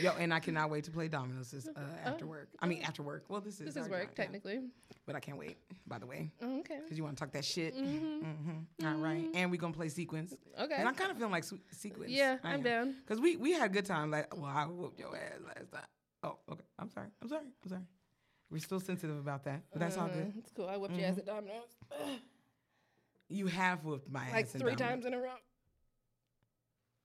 Yo, and I cannot wait to play dominoes this, uh, after work. I mean, after work. Well, this is Oh. This is work job, yeah. technically. but I can't wait. By the way, Oh, okay. because you want to talk that shit. Mhm. Mm-hmm. All right, and we gonna play sequence. Okay. And I'm kind of feeling like sequence. Yeah, I'm down. Because we we had a good time. Like, well, I whooped your ass last time. Oh, okay. I'm sorry. I'm sorry. I'm sorry. We're still sensitive about that, but that's all good. Uh, It's cool. I whipped your ass at Domino's You have whooped my like ass in three times in a row.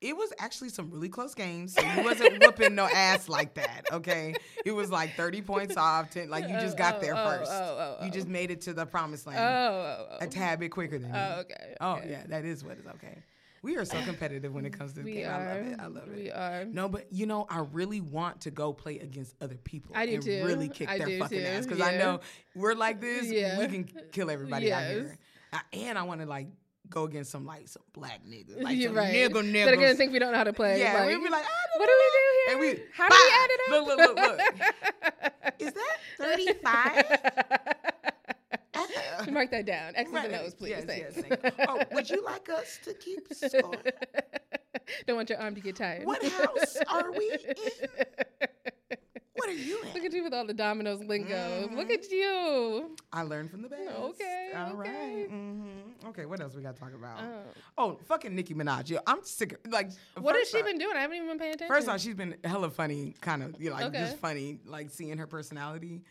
It was actually some really close games. So you wasn't whooping no ass like that. Okay, it was like 30 points off. 10, like you just Oh, got oh, there oh, first. oh, oh, You oh. just made it to the promised land Oh, oh, oh. a tad bit quicker than me. Oh, okay. Oh okay. yeah, that is what is okay. We are so competitive when it comes to the We game. are. I love it. I love it. We are. No, but you know, I really want to go play against other people. I do and too. Really kick I their fucking too, ass because I know we're like this. Yeah. We can kill everybody out here. I, and I want to like go against some like some black niggas, like You're some right. nigga That are gonna think we don't know how to play. yeah, like, we'll be like, what do we do here? And we, how do we add it up? Look, look, look, look. Is that 35? Mark that down. X's and Right. O's, please. Yes, Thanks. yes, thank you. Oh, would you like us to keep score? Don't want your arm to get tired. What house are we in? What are you in? Look at you with all the dominoes lingo. Look Mhm. at you. I learned from the best. Okay, All right. okay. Mm-hmm. Okay, what else we got to talk about? Um, oh, fucking Nicki Minaj. Yo, I'm sick of, like, what has she been doing? I haven't even been paying attention. First off, she's been hella funny, kind of, you know, like Okay. just funny, like seeing her personality.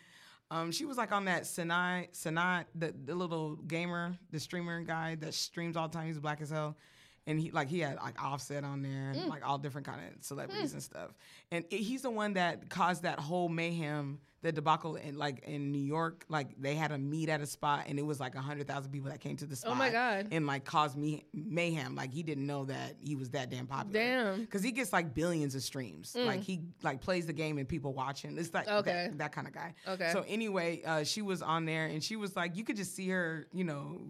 Um, she was like on that Sinai, Sinai, the, the little gamer, the streamer guy that streams all the time. He's black as hell, and he like he had like Offset on there, and like all different kind of celebrities and stuff. And it, he's the one that caused that whole mayhem, the debacle in like in New York. Like they had a meet at a spot, and it was like a hundred thousand people that came to the spot. Oh my God. And like caused me mayhem. Like he didn't know that he was that damn popular. Damn. Mm. Because he gets like billions of streams. Like he like plays the game and people watching. It's like Okay. that, that kind of guy. Okay. So anyway, uh, she was on there and she was like, you could just see her, you know,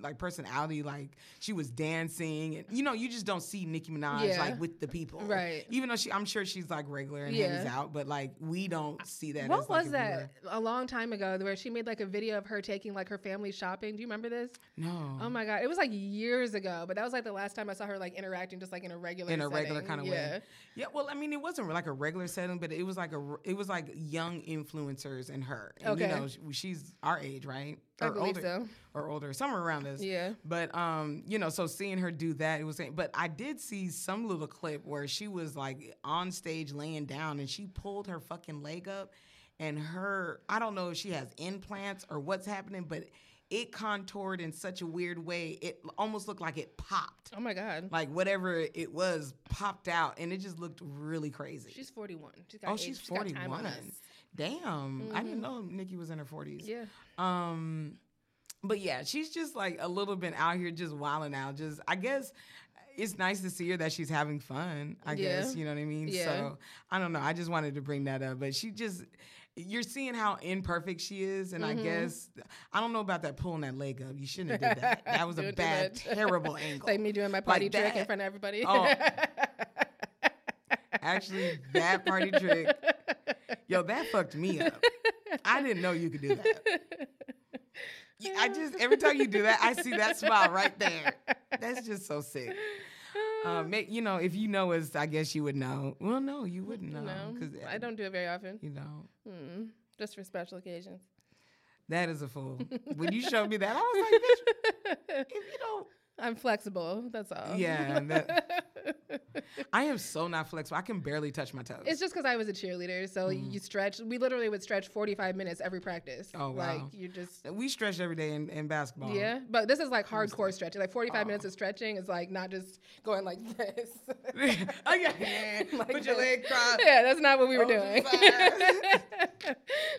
like personality. Like she was dancing and you know, you just don't see Nicki Minaj Yeah. like with the people. Right. Even though she, I'm sure she's like regular and Yeah. hangs out, but like we don't see that. What as, was that? A long time ago, where she made like a video of her taking like her family shopping. Do you remember this? No. Oh my god, it was like years ago, but that was like the last time I saw her like interacting, just like in a regular in a regular kind of yeah. way. Yeah, well, I mean, it wasn't like a regular setting, but it was like a it was like young influencers and her. And, Okay. You know, sh- she's our age, right? I or believe older, so. or older, somewhere around this. Yeah. But um, you know, so seeing her do that, it was. But I did see some little clip where she was like on stage laying down, and she pulled her fucking leg up, and her I don't know if she has implants or what's happening, but it contoured in such a weird way. It almost looked like it popped Oh my god. like whatever it was popped out and it just looked really crazy. She's 41. Oh, age- she's she's got time 41. on us. Damn. I didn't know Nicki was in her 40s. Yeah. Um but yeah, she's just like a little bit out here just wilding out. Just I guess it's nice to see her that she's having fun. I Yeah. guess, you know what I mean? Yeah. So, I don't know. I just wanted to bring that up, but she just you're seeing how imperfect she is, and Mm-hmm. I guess I don't know about that pulling that leg up. You shouldn't have did that. That was a bad, terrible angle. like me doing my party trick in front of everybody. Oh. Actually, that party trick, yo, that fucked me up. I didn't know you could do that. I just every time you do that, I see that smile right there. That's just so sick. Um, you know, if you know us, I guess you would know. Well, no, you wouldn't know no, because I don't do it very often. You know, Mm, just for special occasions. that is a fool. when you showed me that, I was like, if you don't, I'm flexible. That's all. Yeah, that- I am so not flexible. I can barely touch my toes. It's just because I was a cheerleader, so you mm-hmm. stretch. We literally would stretch 45 minutes every practice. Oh, Like wow. you just. we stretch every day in, in basketball. Yeah, but this is like hardcore stretching. Like 45 minutes of stretching is like not just going like this. oh yeah. Like Put your this. leg crossed. yeah, that's not what we were Oh, doing.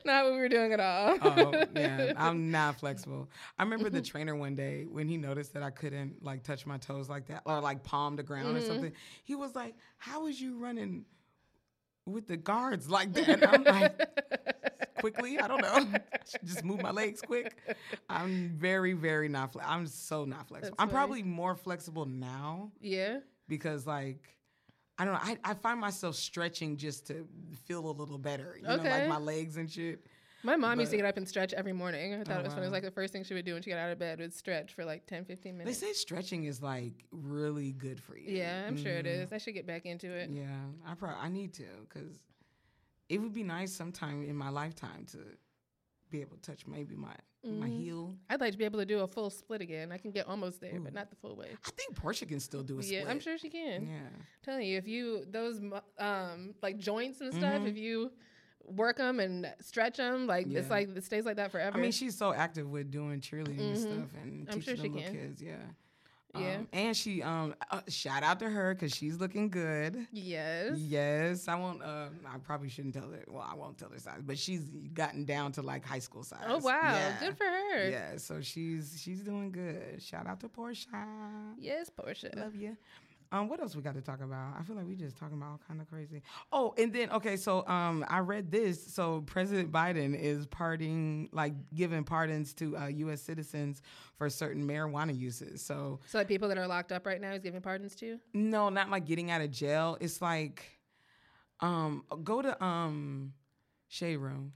not what we were doing at all. oh yeah, I'm not flexible. I remember the mm-hmm. trainer one day when he noticed that I couldn't like touch my toes like that or like palm the ground or mm-hmm. something. He was like, "How is you running with the guards like that?" And I'm like, "Quickly, I don't know. I just move my legs quick." I'm very, very not. Fle- I'm so not flexible. That's I'm funny. probably more flexible now yeah. because like. I don't know. I, I find myself stretching just to feel a little better. You know, Okay. like my legs and shit. My mom used to get up and stretch every morning. I thought Oh, it was funny. It was like the first thing she would do when she got out of bed would stretch for like 10, 15 minutes. They say stretching is like really good for you. Yeah, I'm sure it is. I should get back into it. Yeah, I probably I need to because it would be nice sometime in my lifetime to be able to touch maybe my my Mhm. heel. I'd like to be able to do a full split again. I can get almost there, but not the full way. I think Portia can still do a Yeah, split. I'm sure she can. Yeah, telling you, if you those um like joints and stuff, Mhm. if you work them and stretch them, like it's like it stays like that forever. I mean she's so active with doing cheerleading and Mhm. stuff and I'm teaching sure little can. kids. Yeah. Yeah. Um, and she um uh, shout out to her because she's looking good. yes. Yes, I won't. Uh, I probably shouldn't tell her. Well, I won't tell her size, but she's gotten down to like high school size. Oh wow, Yeah. good for her. Yeah, so she's she's doing good. Shout out to Portia. Yes, Portia. Love you. Um, what else we got to talk about? I feel like we just talking about all kind of crazy. Oh, and then okay, so um, I read this. So President Biden is pardoning, like giving pardons to uh, U.S. citizens for certain marijuana uses. So So like people that are locked up right now, he's giving pardons to. no, not like getting out of jail. It's like, um, go to um, Shade Room.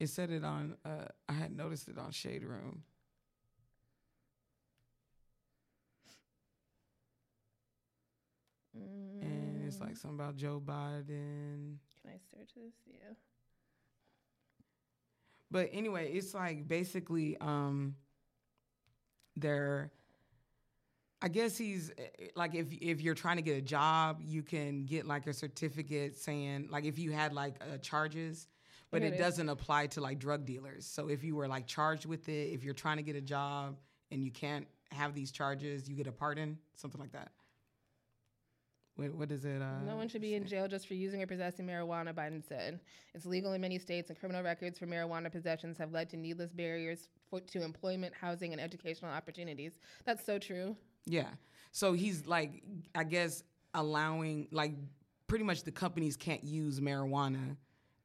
It said it on. Uh, I had noticed it on Shade Room. And it's like something about Joe Biden. Can I search this? Yeah. But anyway, it's like basically um they're I guess he's eh, like if if you're trying to get a job, you can get like a certificate saying like if you had like uh, charges, but it it doesn't apply to like drug dealers. So if you were like charged with it, if you're trying to get a job and you can't have these charges, you get a pardon, something like that. What, what is it? Uh, No one should be in jail just for using or possessing marijuana, Biden said. It's legal in many states, and criminal records for marijuana possessions have led to needless barriers for, to employment, housing, and educational opportunities. That's so true. Yeah. So he's like, I guess, allowing, like, pretty much the companies can't use marijuana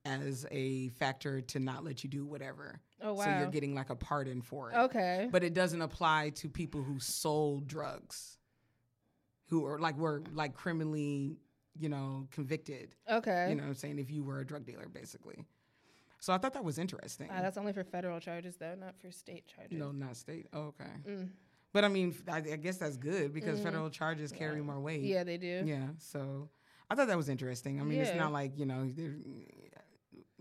as a factor to not let you do whatever. Oh, wow. So you're getting like a pardon for it. Okay. But it doesn't apply to people who sold drugs, who are like, were like criminally, you know, convicted. okay. You know what I'm saying? If you were a drug dealer, basically. So I thought that was interesting. Uh, that's only for federal charges, though, not for state charges. no, not state. Oh, okay. Mm. But I mean, I, I guess that's good because federal charges carry more weight. Yeah, they do. Yeah, so I thought that was interesting. I mean, it's not like you know,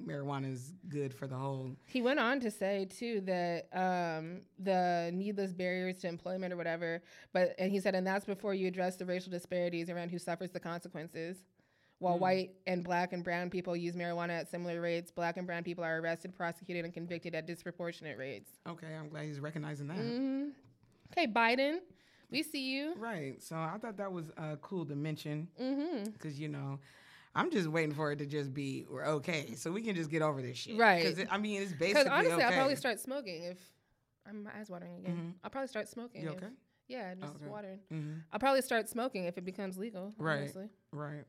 marijuana is good for the whole. He went on to say too that um, the needless barriers to employment or whatever, but and he said, and that's before you address the racial disparities around who suffers the consequences. While white and black and brown people use marijuana at similar rates, black and brown people are arrested, prosecuted, and convicted at disproportionate rates. Okay, I'm glad he's recognizing that. hmm Okay, Biden, we see you. Right. So I thought that was uh, cool to mention because you know. I'm just waiting for it to just be we're okay, so we can just get over this shit. Right. Because I mean, it's basically. Because honestly, okay. I'll probably start smoking if I'm my eyes watering again. Mhm. I'll probably start smoking. You if- okay? yeah, just Okay. watering. hmm I'll probably start smoking if it becomes legal. Right. Honestly. Right.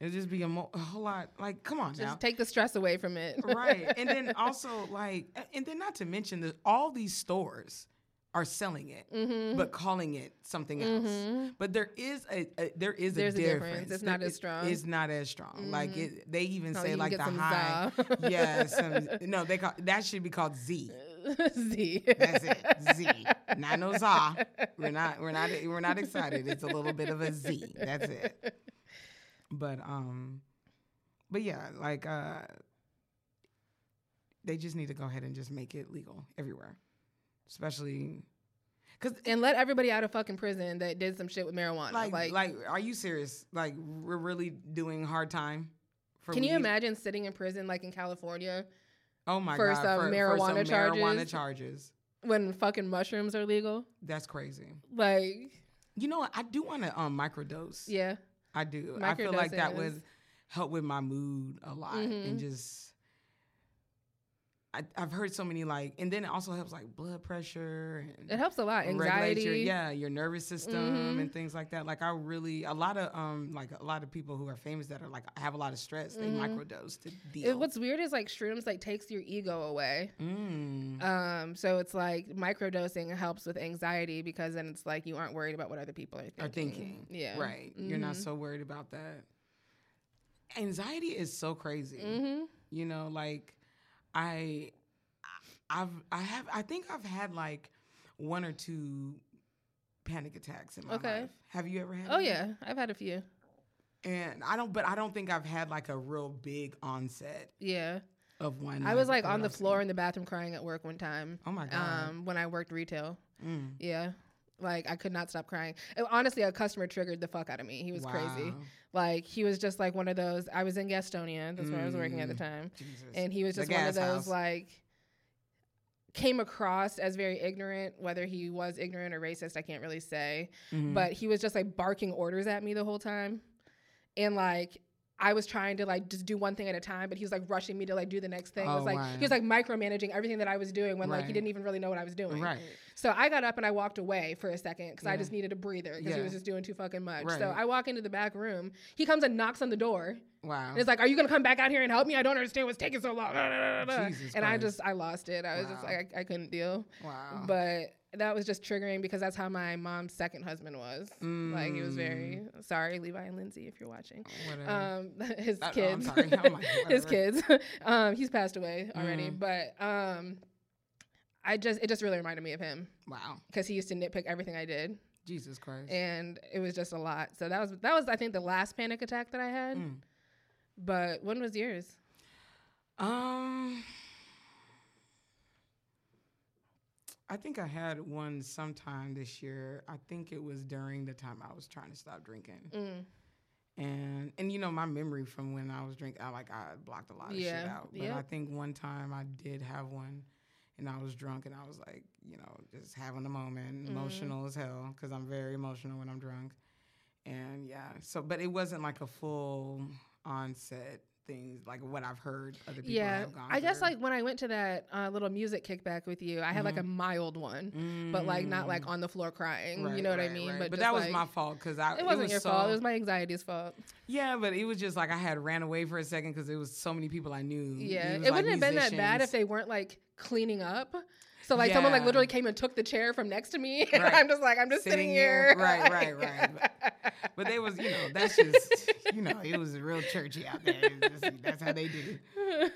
It'd just be a, mo- a whole lot. Like, come on Just now. take the stress away from it. right. And then also like, and then not to mention that all these stores are selling it, Mm-hmm. but calling it something else. But there is a, a there is There's a a difference. difference. It's There- not as strong. It's not as strong. Like it, they even say like the high. yes. some- no, they call that should be called Z. Z. That's it. Z. Not no za. We're not we're not we're not excited. It's a little bit of a Z. That's it. But um but yeah, like uh they just need to go ahead and just make it legal everywhere. Especially cuz and let everybody out of fucking prison that did some shit with marijuana. like, Like, like are you serious? Like we're really doing hard time for can you imagine sitting in prison like in California Oh my for god, some for, marijuana for some marijuana charges? charges. when fucking mushrooms are legal? That's crazy. Like, You know what? I do want to um microdose. yeah. I do. I feel like that would help with my mood a lot Mhm. and just. I, I've heard so many like, and then it also helps like blood pressure and It helps a lot. Anxiety. your, yeah, your nervous system Mhm. and things like that. Like I really, a lot of um, like a lot of people who are famous that are like have a lot of stress, they Mhm. microdose to deal. It, what's weird is like shrooms like takes your ego away. mm. Um, so it's like microdosing helps with anxiety because then it's like you aren't worried about what other people are thinking. are thinking. Yeah. Right. You're not Mhm. so worried about that. Anxiety is so crazy. Mm-hmm. You know, like I I've I have I think I've had like one or two panic attacks in my Okay. life. Have you ever had Oh one? yeah, I've had a few. And I don't but I don't think I've had like a real big onset Yeah. of one. I was like on the floor in the bathroom crying at work one time. Oh my god. Um, when I worked retail. Mm. Yeah. Like I could not stop crying. And honestly, a customer triggered the fuck out of me. He was crazy. Like he was just like one of those. I was in Gastonia. That's where I was working at the Mm. time, Jesus. and he was just one of those house. like came across as very ignorant. Whether he was ignorant or racist, I can't really say. Mhm. But he was just like barking orders at me the whole time, and like. I was trying to like just do one thing at a time, but he was like rushing me to like do the next thing. it Oh, was like wow. he was like micromanaging everything that I was doing when like he didn't even really know what I was doing. right. So I got up and I walked away for a second because I just needed a breather because he was just doing too fucking much. Right. So I walk into the back room. He comes and knocks on the door. Wow. And it's like, "Are you gonna come back out here and help me? I don't understand what's taking so long." Jesus and I just I lost it. I was just like I, I couldn't deal. wow. But that was just triggering because that's how my mom's second husband was. Like he was very sorry, Levi and Lindsay, if you're watching. Mm. Whatever. Um, his I- oh, I'm kids. I'm his kids. um, he's passed away already, Mm. but um, I just it just really reminded me of him wow. because he used to nitpick everything I did, Jesus Christ. and it was just a lot. So that was that was I think the last panic attack that I had. Mm. But when was yours? Um, I think I had one sometime this year. I think it was during the time I was trying to stop drinking, Mm. and and you know my memory from when I was drinking, I like I blocked a lot of shit out. But yep. I think one time I did have one, and I was drunk, and I was like, you know, just having a moment, Mm-hmm. emotional as hell, because I'm very emotional when I'm drunk, and yeah. So, but it wasn't like a full onset things like what I've heard other people Yeah, have gone I guess through. like when I went to that uh, little music kickback with you, I had like a mild one, but like not like Mm. on the floor crying. you Right, know what I mean? right. But, but that was like, my fault because I It wasn't was your so, fault. It was my anxiety's fault. yeah, but it was just like I had ran away for a second because there was so many people I knew. Yeah, was, it like, wouldn't have been that bad if they weren't like cleaning up. So like someone like literally came and took the chair from next to me, and Right. I'm just like I'm just sitting, Sitting here. here. Right, right, right. But they was, you know, that's just, you know, it was real churchy out there. Just- that's how they do.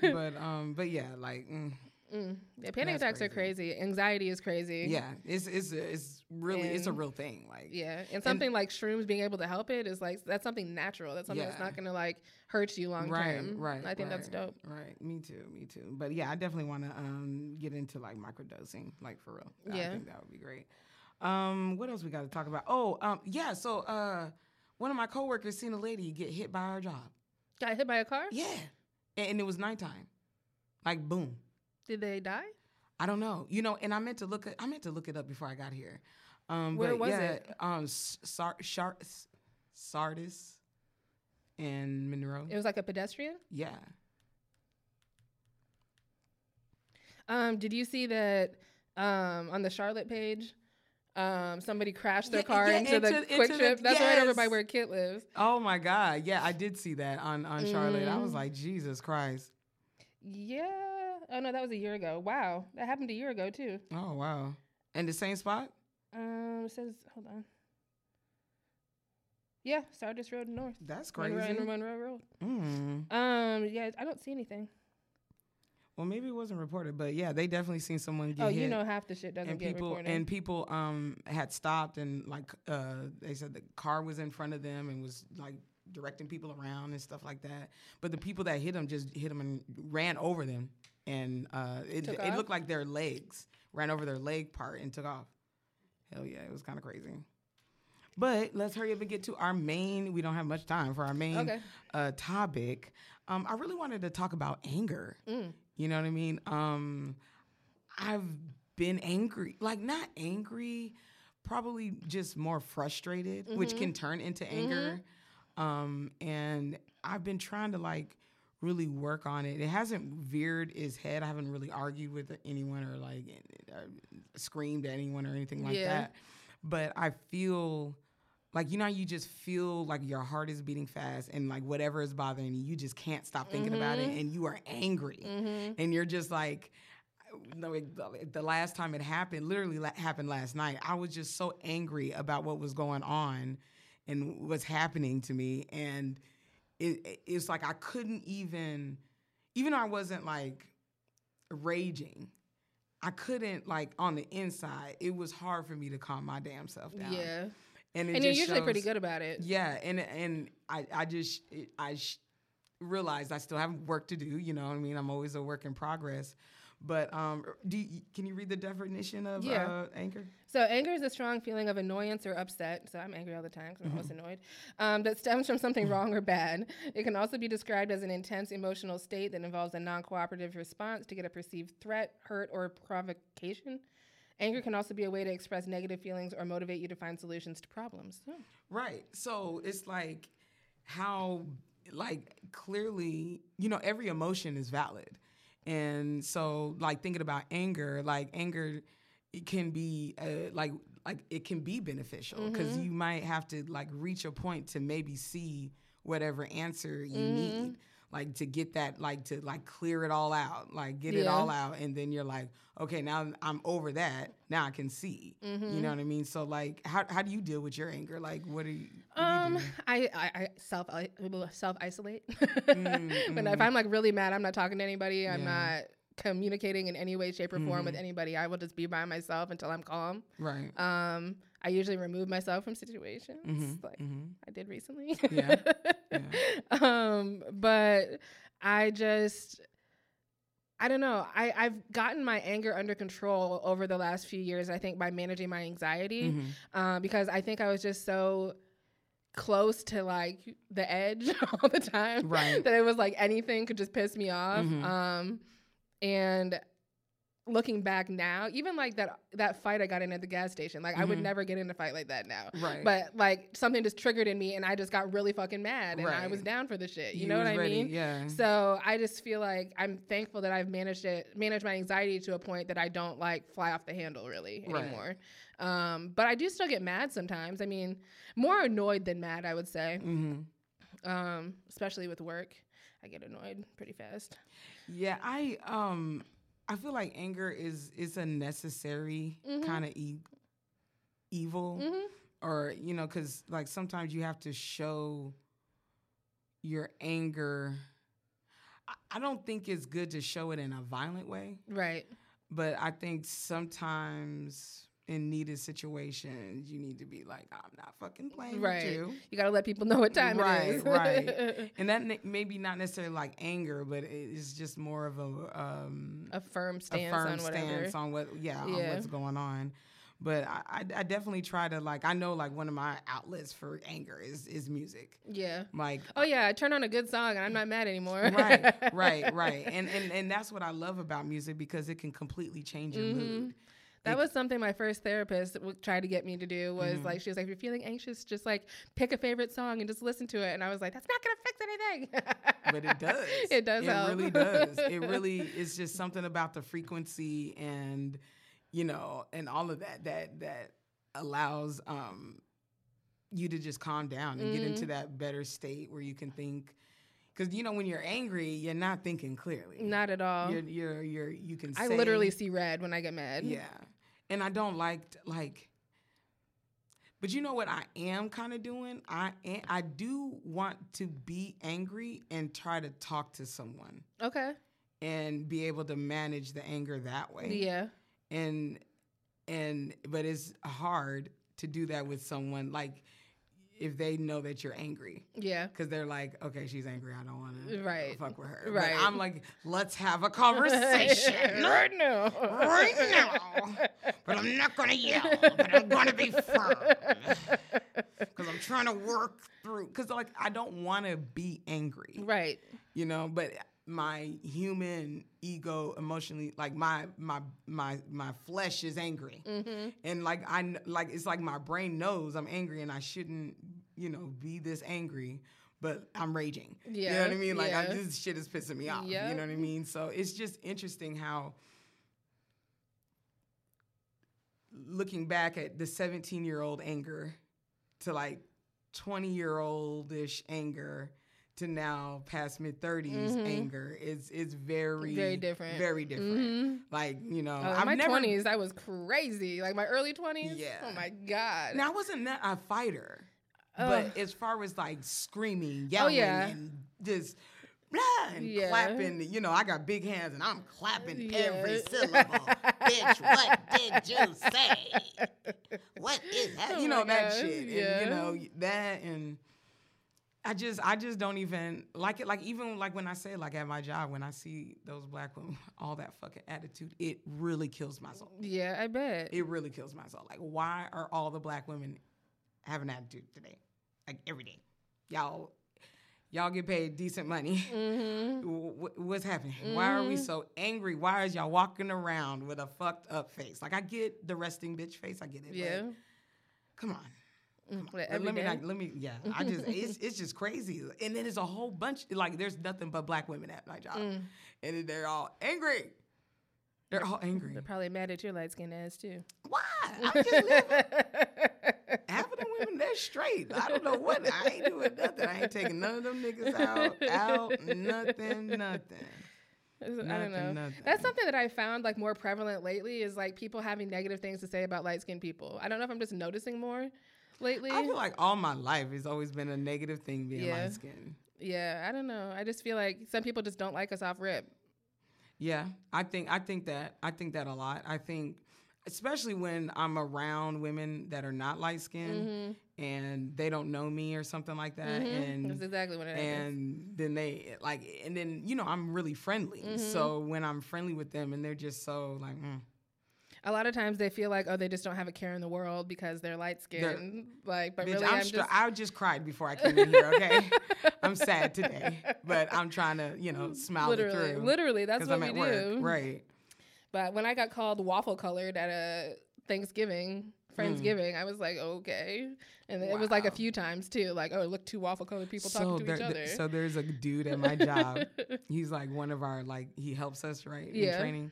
But um, but yeah, like. Mm, Mm. Yeah, panic attacks are crazy. Anxiety is crazy. yeah, it's it's it's really it's a real thing. Like Yeah, and something like shrooms being able to help it is like that's something natural. That's something that's not gonna like hurt you long right, term. right. I think right, that's dope. Right, me too, me too. But yeah, I definitely want to um get into like microdosing, like for real. Yeah, I think that would be great. Um, what else we got to talk about? Oh, um, yeah. So uh, one of my coworkers seen a lady get hit by her job. Got hit by a car? Yeah, and, and it was nighttime. Like boom. Did they die? I don't know. You know, and I meant to look. At, I meant to look it up before I got here. Um, Where but was yeah, it? Um, Sar- Sardis and Monroe. It was like a pedestrian. yeah. Um, did you see that um, on the Charlotte page? Um, somebody crashed their Yeah, car yeah, into, the into- into quick the- trip. That's right over by where Kit lives. Oh my God. Yeah, I did see that on, on Charlotte. I was Mhm. like, Jesus Christ. Yeah. Oh no, that was a year ago. Wow, that happened a year ago too. Oh wow. And the same spot? Um, it says hold on. Yeah, Sardis Road North. That's Monroe, crazy. and Monroe Road. Mm. Um, yeah, I don't see anything. Well, maybe it wasn't reported, but yeah, they definitely seen someone get oh, you know half the shit doesn't and get people reported. and people um had stopped and like uh they said the car was in front of them and was like directing people around and stuff like that. But the people that hit them just hit them and ran over them, and uh, it, it looked like their legs ran over their leg part and took off. Hell yeah, it was kind of crazy. But let's hurry up and get to our main. We don't have much time for our main Okay. uh, topic. Um, I really wanted to talk about anger. Mm. You know what I mean? Um, I've been angry, like not angry, probably just more frustrated, which Mm-hmm. can turn into anger. Um, and I've been trying to like really work on it. It hasn't veered its head. I haven't really argued with anyone or like uh, screamed at anyone or anything like Yeah. that. But I feel like you know you just feel like your heart is beating fast and like whatever is bothering you, you just can't stop thinking about it and you are angry Mm-hmm. and you're just like no, it- the- the last time it happened literally la- happened last night i was just so angry about what was going on and what's happening to me and it, it- it's like i couldn't even even though i wasn't like raging i couldn't like on the inside it was hard for me to calm my damn self down Yeah. and, it And you're usually pretty good about it. yeah, and and I I just I sh- realized I still have work to do. You know, what I mean, I'm always a work in progress. But um, do you, can you read the definition of Yeah. uh, anger? So anger is a strong feeling of annoyance or upset. So I'm angry all the time because I'm always annoyed. Um, that stems from something wrong or bad. It can also be described as an intense emotional state that involves a non-cooperative response to get a perceived threat, hurt, or provocation. Anger can also be a way to express negative feelings or motivate you to find solutions to problems. So, Right. So it's like how like clearly, you know, every emotion is valid. And so like thinking about anger, like anger it can be uh, like like it can be beneficial because you might have to like reach a point to maybe see whatever answer you need like to get that like to like clear it all out like get it all out and then you're like okay now i'm over that now i can see you know what i mean so like how, how do you deal with your anger like what do you, what do you Um, do? I, I, I self self isolate. Mm, when if I'm like really mad, I'm not talking to anybody. I'm Yeah. not communicating in any way, shape, or form with anybody. I will just be by myself until I'm calm. right Um, I usually remove myself from situations, Mhm, like mhm. I did recently. Yeah, um, but I just. I don't know. I, I've gotten my anger under control over the last few years, I think, by managing my anxiety Mhm. uh, because I think I was just so close to like the edge all the time Right. that it was like anything could just piss me off. Mhm. Um, and looking back now, even like that that fight I got in at the gas station, like I would Mhm. never get in a fight like that now. right But like something just triggered in me, and I just got really fucking mad, and I was down for the shit. You, You know what was I ready, mean? yeah So I just feel like I'm thankful that I've managed it, managed my anxiety to a point that I don't like fly off the handle really Right. anymore. Um, but I do still get mad sometimes. I mean, more annoyed than mad, I would say. hmm Um, especially with work, I get annoyed pretty fast. yeah i um i feel like anger is is a necessary Mhm. kind of e- evil hmm or you know because like sometimes you have to show your anger I, I don't think it's good to show it in a violent way Right. but i think sometimes in needed situations you need to be like i'm not fucking playing Right. with you You gotta let people know what time Right, it is. right. and that ne- maybe not necessarily like anger but it's just more of a um a firm a stance firm on whatever. stance on what yeah, on what's going on but I, I, I definitely try to like i know like one of my outlets for anger is is music yeah. like Oh yeah, I turn on a good song and I'm not mad anymore. right right right and, and and that's what i love about music because it can completely change your Mhm. mood That was something my first therapist tried to get me to do was Mhm. like she was like if you're feeling anxious just like pick a favorite song and just listen to it and I was like that's not going to fix anything. but it does It does it help. really does it really is just something about the frequency and you know and all of that that that allows um you to just calm down and get into that better state where you can think because you know when you're angry you're not thinking clearly Not at all. you're you're, you're you can I say- literally see red when I get mad. yeah and i don't like like but you know what i am kind of doing i am, i do want to be angry and try to talk to someone Okay. and be able to manage the anger that way Yeah. and and but it's hard to do that with someone like if they know that you're angry Yeah. because they're like okay she's angry i don't want to Right. fuck with her Right. but i'm like let's have a conversation right now. right now but i'm not gonna yell but i'm gonna be firm because i'm trying to work through because like i don't want to be angry Right. you know but my human ego emotionally like my my my my flesh is angry Mm-hmm. and like i like it's like my brain knows i'm angry and i shouldn't you know be this angry but i'm raging yeah. you know what i mean like I, yeah. this shit is pissing me off Yeah. you know what i mean so it's just interesting how looking back at the 17 year old anger to like 20 year oldish anger to now past mid 30s Mhm. anger is is very Very different. very different Mhm. like you know Oh, my never twenties, I was crazy. Like my early twenties. Yeah. Oh my god. now i wasn't that a fighter Ugh. but as far as like screaming yelling Oh, yeah. and just blah, and Yeah. clapping you know i got big hands and i'm clapping every syllable bitch what did you say what is that Oh you know that shit and you know that and I just I just don't even like it. Like even like when I say like at my job when I see those black women, all that fucking attitude, it really kills my soul. yeah, I bet. It really kills my soul. Like why are all the black women having an attitude today? Like every day, y'all y'all get paid decent money. mm-hmm. Wh- What's happening? Why are we so angry? Why is y'all walking around with a fucked up face? Like I get the resting bitch face, I get it. Yeah. But come on. Mm, Let- let me not, let me yeah. I just it's, it's just crazy. And then there's a whole bunch like there's nothing but black women at my job. Mm. and then they're all angry. They're all angry. They're probably mad at your light skinned ass too. why? I'm just living. Half of the women they're straight. I don't know what i ain't doing nothing. I ain't taking none of them niggas out out nothing nothing. I don't know. nothing. That's something that I found like more prevalent lately is like people having negative things to say about light skinned people. I don't know if I'm just noticing more lately. i feel like all my life has always been a negative thing being Yeah. light skinned yeah, I don't know. I just feel like some people just don't like us off rip. Yeah, I think I think that I think that a lot. I think especially when I'm around women that are not light skinned and they don't know me or something like that That's and exactly what it is. and then they like and then you know I'm really friendly. Mm-hmm. So when I'm friendly with them and they're just so like mm, A lot of times they feel like, oh, they just don't have a care in the world because they're light skinned. Like, but bitch, really, I'm, I'm, str- just. I just cried before I came in here, okay? I'm sad today, but I'm trying to, you know, smile Literally, through. literally, that's what I'm we do. work. Right. But when I got called waffle colored at a Thanksgiving, Friendsgiving, mm. I was like, okay. And it was like a. Few times too, like, oh, look, two waffle colored people talking to there- each th- other. so there's a dude at my job. he's like one of our like he helps us right Yeah. in training,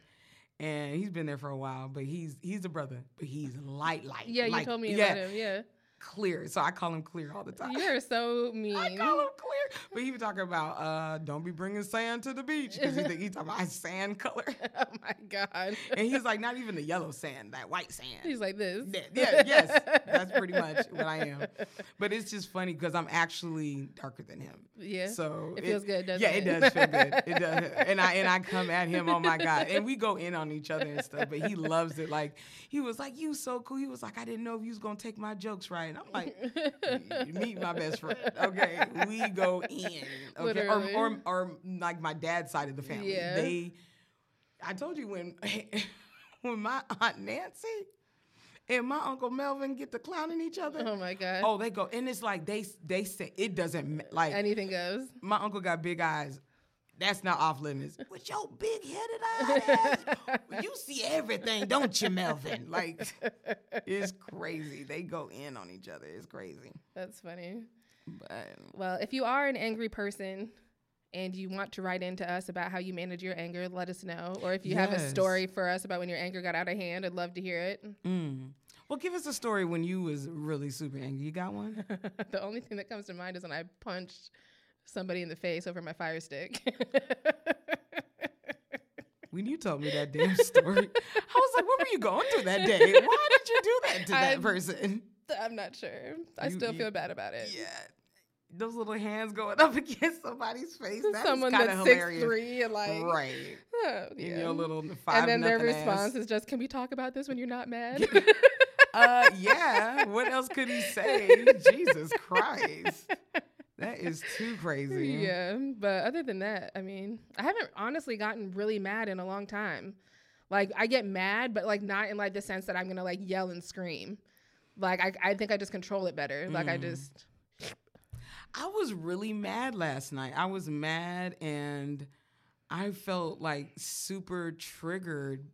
and he's been there for a while. But he's he's a brother, but he's light light. yeah, you told me yeah, about him. Yeah. Clear. So I call him clear all the time. You're so mean. I call him clear, but he was talking about uh, don't be bringing sand to the beach because he think he's talking about sand color, oh my God. and he's like not even the yellow sand, that white sand. He's like this. Yeah, yeah, yes, that's pretty much what I am. But it's just funny because I'm actually darker than him. Yeah. So It feels good, yeah, it? it does feel good. It does, and I and I come at him. Oh my god! And we go in on each other and stuff. But he loves it. Like he was like, "You so cool." He was like, "I didn't know if you was gonna take my jokes right." And I'm like, "Meet my best friend." Okay, we go in. Okay, or, or or like my dad's side of the family. Yeah. They, I told you when when my aunt Nancy and my uncle Melvin get to clowning each other. Oh my God. Oh, they go, and it's like they they say it doesn't like Anything goes. my uncle got big eyes. That's not off limits. With your big headed eyes, you see everything, don't you, Melvin? Like, it's crazy. They go in on each other. It's crazy. That's funny. But Well, if you are an angry person and you want to write in to us about how you manage your anger, let us know. Or if you have a story for us about when your anger got out of hand, I'd love to hear it. mm. Well, give us a story when you was really super angry. You got one? the only thing that comes to mind is when I punched somebody in the face over my fire stick. when you told me that damn story, I was like, "What were you going through that day? Why did you do that to I- that person?" I'm not sure. I You- still you- feel bad about it. Yeah, those little hands going up against somebody's face. That's Someone kind that's of six three and like right? oh, In yeah. your little five and then their response ass. is just, "Can we talk about this when you're not mad?" Uh, yeah. What else could he say? Jesus Christ, that is too crazy. yeah, but other than that, I mean, I haven't honestly gotten really mad in a long time. Like I get mad, but like not in like the sense that I'm gonna like yell and scream. Like I, I think I just control it better. Like I Mm. just I was really mad last night. I was mad and I felt like super triggered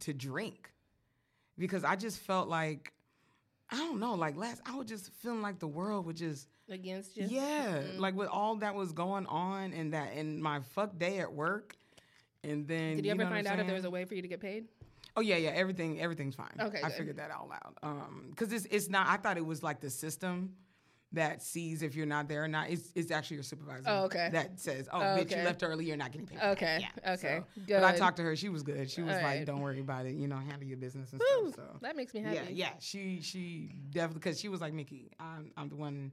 to drink because I just felt like I don't know, like last I was just feeling like the world would just against you. yeah, Mm-mm. like with all that was going on and that and my fuck day at work and then Did you ever know find out if there was a way for you to get paid? Oh yeah, yeah, everything everything's fine. Okay, I good. figured that all out. Um, because it's it's not. I thought it was like the system that sees if you're not there or not. It's it's actually your supervisor. Oh, okay. That says, oh, Oh, bitch, you left early. You're not getting paid. Okay, Yeah, okay, so- But I talked to her. She was good. She was All like, right. don't worry about it. You know, handle your business and Woo, stuff. So that makes me happy. yeah, yeah. She she definitely because she was like, Mickey, I'm I'm the one.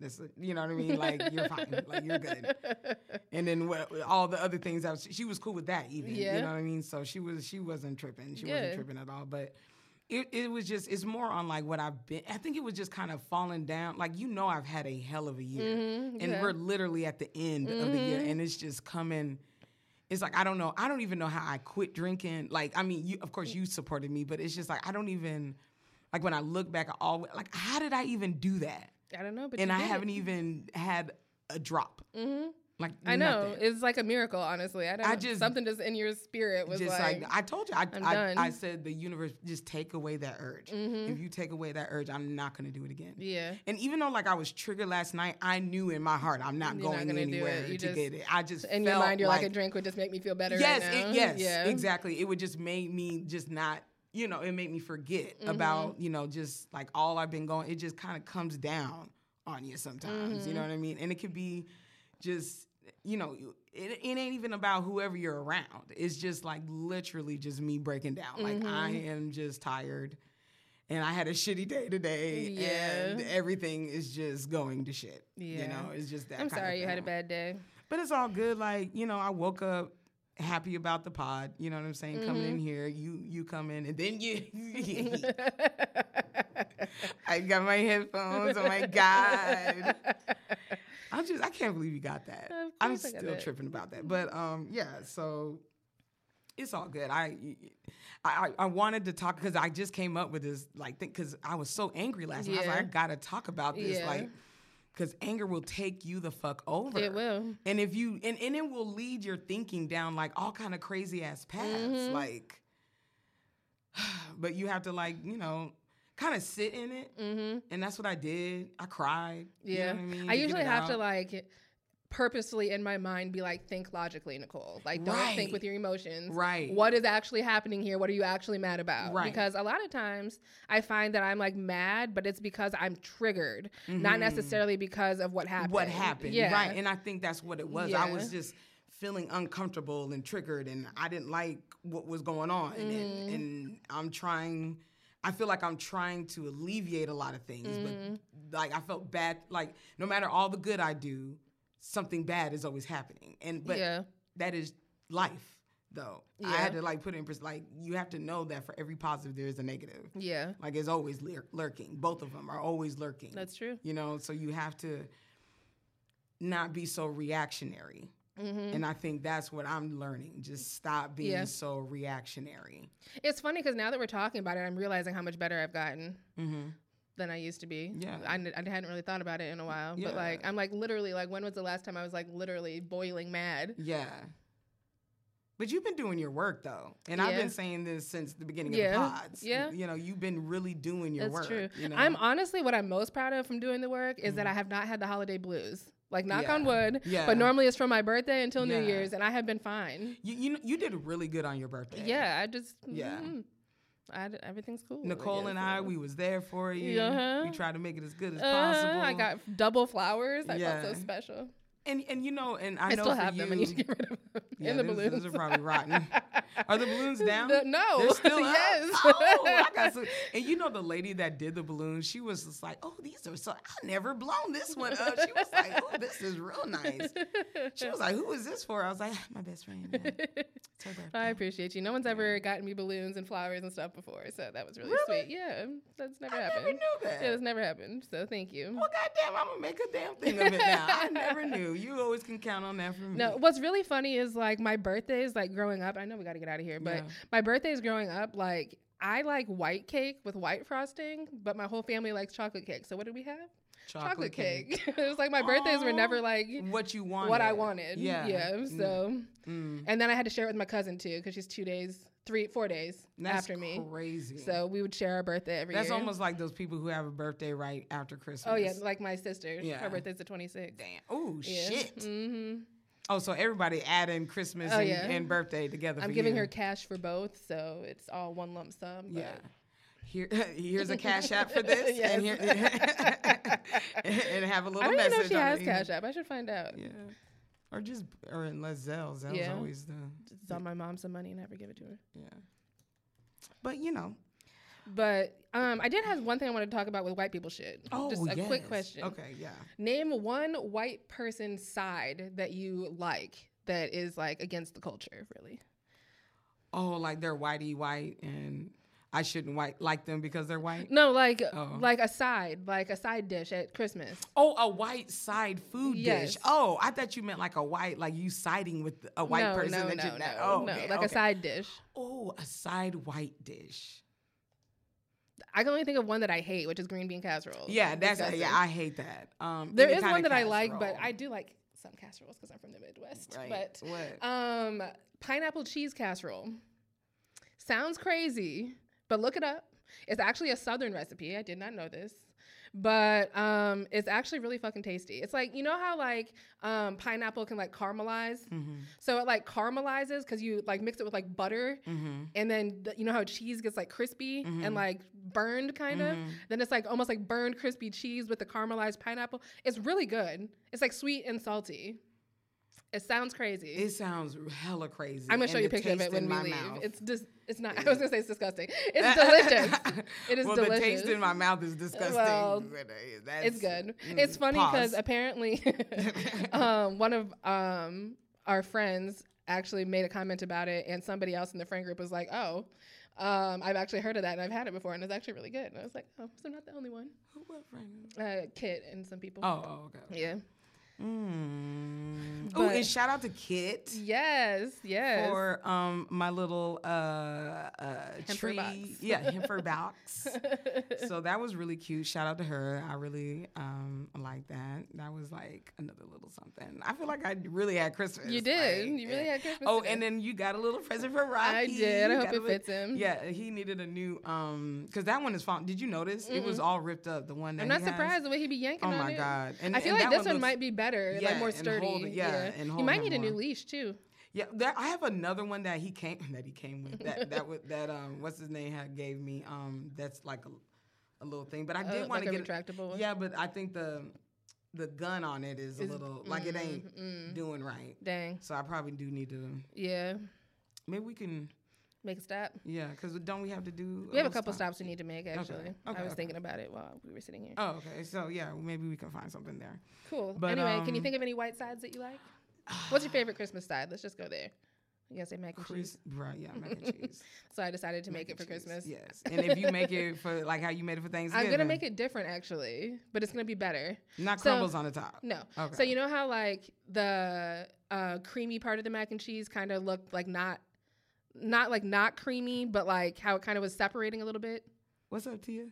That's you know what I mean. Like you're fine. Like you're good. And then what, all the other things, I was, she was cool with that even. Yeah. You know what I mean? So she was she wasn't tripping. She Yeah. wasn't tripping at all. But it, it was just it's more on like what I've been. I think it was just kind of falling down. Like you know, I've had a hell of a year, Mhm, and yeah. we're literally at the end of the year, Mhm. and it's just coming. It's like I don't know. I don't even know how I quit drinking. Like I mean, you of course you supported me, but it's just like I don't even like when I look back at all like how did I even do that? I don't know, but and I did haven't even had a drop. Mhm. Like I know nothing. it's like a miracle. Honestly, I don't. I just- something just in your spirit was just like, like, I told you, I, I. I said the universe just take away that urge. Mhm. If you take away that urge, I'm not gonna do it again. yeah. And even though like I was triggered last night, I knew in my heart I'm not You're going it. anywhere to just- get it. I just In your mind, you're like, a drink would just make me feel better. yes, right now. it, yes, yeah. exactly. It would just make me just not, you know, it made me forget Mm-hmm. about, you know, just like all I've been going. It just kind of comes down on you sometimes. You know Mm-hmm. what I mean? And it could be just, you know, it, it ain't even about whoever you're around. It's just like literally just me breaking down. Like I Mm-hmm. am just tired. And I had a shitty day today, Yeah. and everything is just going to shit. Yeah. You know, it's just that. I'm kind of sorry you had a bad day. But it's all good. Like, you know, I woke up happy about the pod. You know what I'm saying? Coming Mm-hmm. in here, you you come in and then you I got my headphones. Oh my God. I'm just I can't believe you got that. I'm course I got still tripping about that. But um yeah, so it's all good. I I, I- wanted to talk because I just came up with this like thing because I was so angry last night. I was like, Yeah. I gotta talk about this. Yeah. Like because anger will take you the fuck over. It will. And if you and, and it will lead your thinking down like all kind of crazy ass paths. Mhm. Like but you have to like, you know, kind of sit in it. Mm-hmm. And that's what I did. I cried. You know Yeah. what I mean? I usually have to like purposely in my mind be like, think logically, Nicole. Like, don't think with your emotions. Right. What is actually happening here? What are you actually mad about? Right. Because a lot of times I find that I'm like mad, but it's because I'm triggered, not Mhm. necessarily because of what happened. what happened. Yeah. Right. And I think that's what it was. I was just feeling uncomfortable and triggered and I didn't like what was going on. Mm-hmm. And, and I'm trying I feel like I'm trying to alleviate a lot of things, Mm-hmm. but like I felt bad like no matter all the good I do, something bad is always happening. And but yeah. that is life though. I had to like put it in like you have to know that for every positive there is a negative. Yeah. Like it's always lur- lurking. Both of them are always lurking. That's true. You know, so you have to not be so reactionary. Mm-hmm. And I think that's what I'm learning. Just stop being Yeah. so reactionary. It's funny because now that we're talking about it, I'm realizing how much better I've gotten Mm-hmm. Than I used to be. Yeah. I, n- I hadn't really thought about it in a while. Yeah. But like, I'm like literally, like, when was the last time I was like literally boiling mad? Yeah. But you've been doing your work though. And I've been saying this since the beginning Yeah. of the pods. Yeah. You know, you've been really doing your work. That's work. true. You know? I'm honestly what I'm most proud of from doing the work is that I have not had the holiday blues. Like knock on Mm-hmm. Wood. Yeah. But normally it's from my birthday until Yeah. New Year's, and I have been fine. you, you you did really good on your birthday. Yeah, I just Yeah. mhm. I everything's cool. Nicole guess, and I, so. we was there for you. Uh-huh. We tried to make it as good as Uh-huh, possible. I got double flowers. I Yeah. felt so special. And and you know, and I, I, know still have you, them. I need to get rid of them. yeah, and the those, balloons. those are probably rotten. Are the balloons down? The- no. They're still up? Oh, I got some. And you know the lady that did the balloons, she was just like, "Oh, these are so. I never blown this one up." She was like, "Oh, this is real nice." She was like, "Who is this for?" I was like, "My best friend." man. It's her birthday." I appreciate you. No one's ever gotten me balloons and flowers and stuff before, so that was really, Really? sweet. Yeah, that's never I never happened. knew that. Yeah, that's never happened. So thank you. Well, goddamn, I'm gonna make a damn thing of it now. I never knew. You always can count on that from me. No, what's really funny is like my birthdays, like growing up. I know we got to get out of here, but Yeah. my birthdays growing up, like I like white cake with white frosting, but my whole family likes chocolate cake. So what did we have? chocolate, cake. it was like my birthdays were never like what you wanted. what I wanted. Yeah. yeah. Mm. So, Mm. and then I had to share it with my cousin too, because she's two days, three, four days That's after me. Crazy. So we would share our birthday every That's year. almost like those people who have a birthday right after Christmas. Oh yeah, like my sister. Yeah. Her birthday's the 26th. Damn. Oh Yeah. shit. hmm Oh, so everybody adding Christmas Oh, and, yeah. and birthday together. I'm giving you. her cash for both, so it's all one lump sum. Yeah. Here, here's a cash app for this, and here, and have a I little don't even message. know if she on has. Cash App. I should find out. Yeah. Or just, or unless Zelle. Zelle's Yeah. always the, Just on my mom some money and never give it to her. yeah. But you know. But um, I did have one thing I wanted to talk about with white people shit. Oh, just a quick question. Okay, yeah. Name one white person side that you like that is like against the culture, really. Oh, like they're whitey white, and I shouldn't white like them because they're white. No, like Oh. like a side, like a side dish at Christmas. Oh, a white side food Yes. dish. Oh, I thought you meant like a white, like you siding with a white no, person no, that no, you no, know. Oh, no, okay, like okay. a side dish. Oh, a side white dish. I can only think of one that I hate, which is green bean casserole. Yeah, that's Disgusting. yeah. I hate that. Um, There is one that I like, but. I do like some casseroles because I'm from the Midwest. Right. But what? um, pineapple cheese casserole sounds crazy, but look it up. It's actually a Southern recipe. I did not know this, but um, it's actually really fucking tasty. It's like you know how like um, pineapple can like caramelize, mm-hmm. so it like caramelizes because you like mix it with like butter, Mm-hmm. and then the, you know how cheese gets like crispy Mhm. and like burned kind of Mhm. then it's like almost like burned crispy cheese with the caramelized pineapple it's really good it's like sweet and salty it sounds crazy It sounds hella crazy. i'm gonna show you a picture of it when we leave mouth. it's just it's not i was gonna say it's disgusting it's delicious it is delicious. well, delicious the taste in my mouth is disgusting. Well, that's- it's good mm, it's funny because apparently um, one of um, our friends actually made a comment about it and somebody else in the friend group was like oh um, I've actually heard of that and I've had it before and it's actually really good. And I was like, oh, so I'm not the only one. Who, what friend? Uh, Kit and some people. Oh, oh, okay. Yeah. Mm. Oh, and shout out to Kit. Yes. Yes. for um my little uh uh tree box. yeah hemper box so that was really cute shout out to her i really um like that that was like another little something i feel like i really had christmas you did. like, you really had Christmas. oh today. and then you got a little present for rocky I did. I hope it little- fits him. yeah he needed a new um because that one is fine did you notice it was all ripped up the one that I'm not surprised the way he be yanking oh my god and I feel and like this one looks- might be better, Yeah, like more and sturdy. hold yeah, and you might need a new leash too. Yeah, there, I have another one that he came that he came with that that that um what's his name had gave me um that's like a, a little thing, but I did Uh, want like to a get retractable one. yeah, but I think the the gun on it is a Is- little like it ain't mm, mm. doing right, Dang. so I probably do need to Yeah. maybe we can Make a stop. yeah because don't we have to do We have a couple stop? stops we need to make actually. I Okay, was okay. thinking about it while we were sitting here. Oh, okay. So yeah, maybe we can find something there. Cool. But, anyway, can you um, think of any white sides that you like? What's your favorite Christmas side? Let's just go there. You gonna say mac and cheese? Chris, right? Yeah, mac and cheese. So I decided to make it for cheese, Christmas. Yes, and if you make it for like how you made it for Thanksgiving, I'm gonna make it different actually, but it's gonna be better. not so- crumbles on the top. No. Okay. So you know how like the uh, creamy part of the mac and cheese kind of looked like not, not like not creamy, but like how it kind of was separating a little bit. What's up, Tia?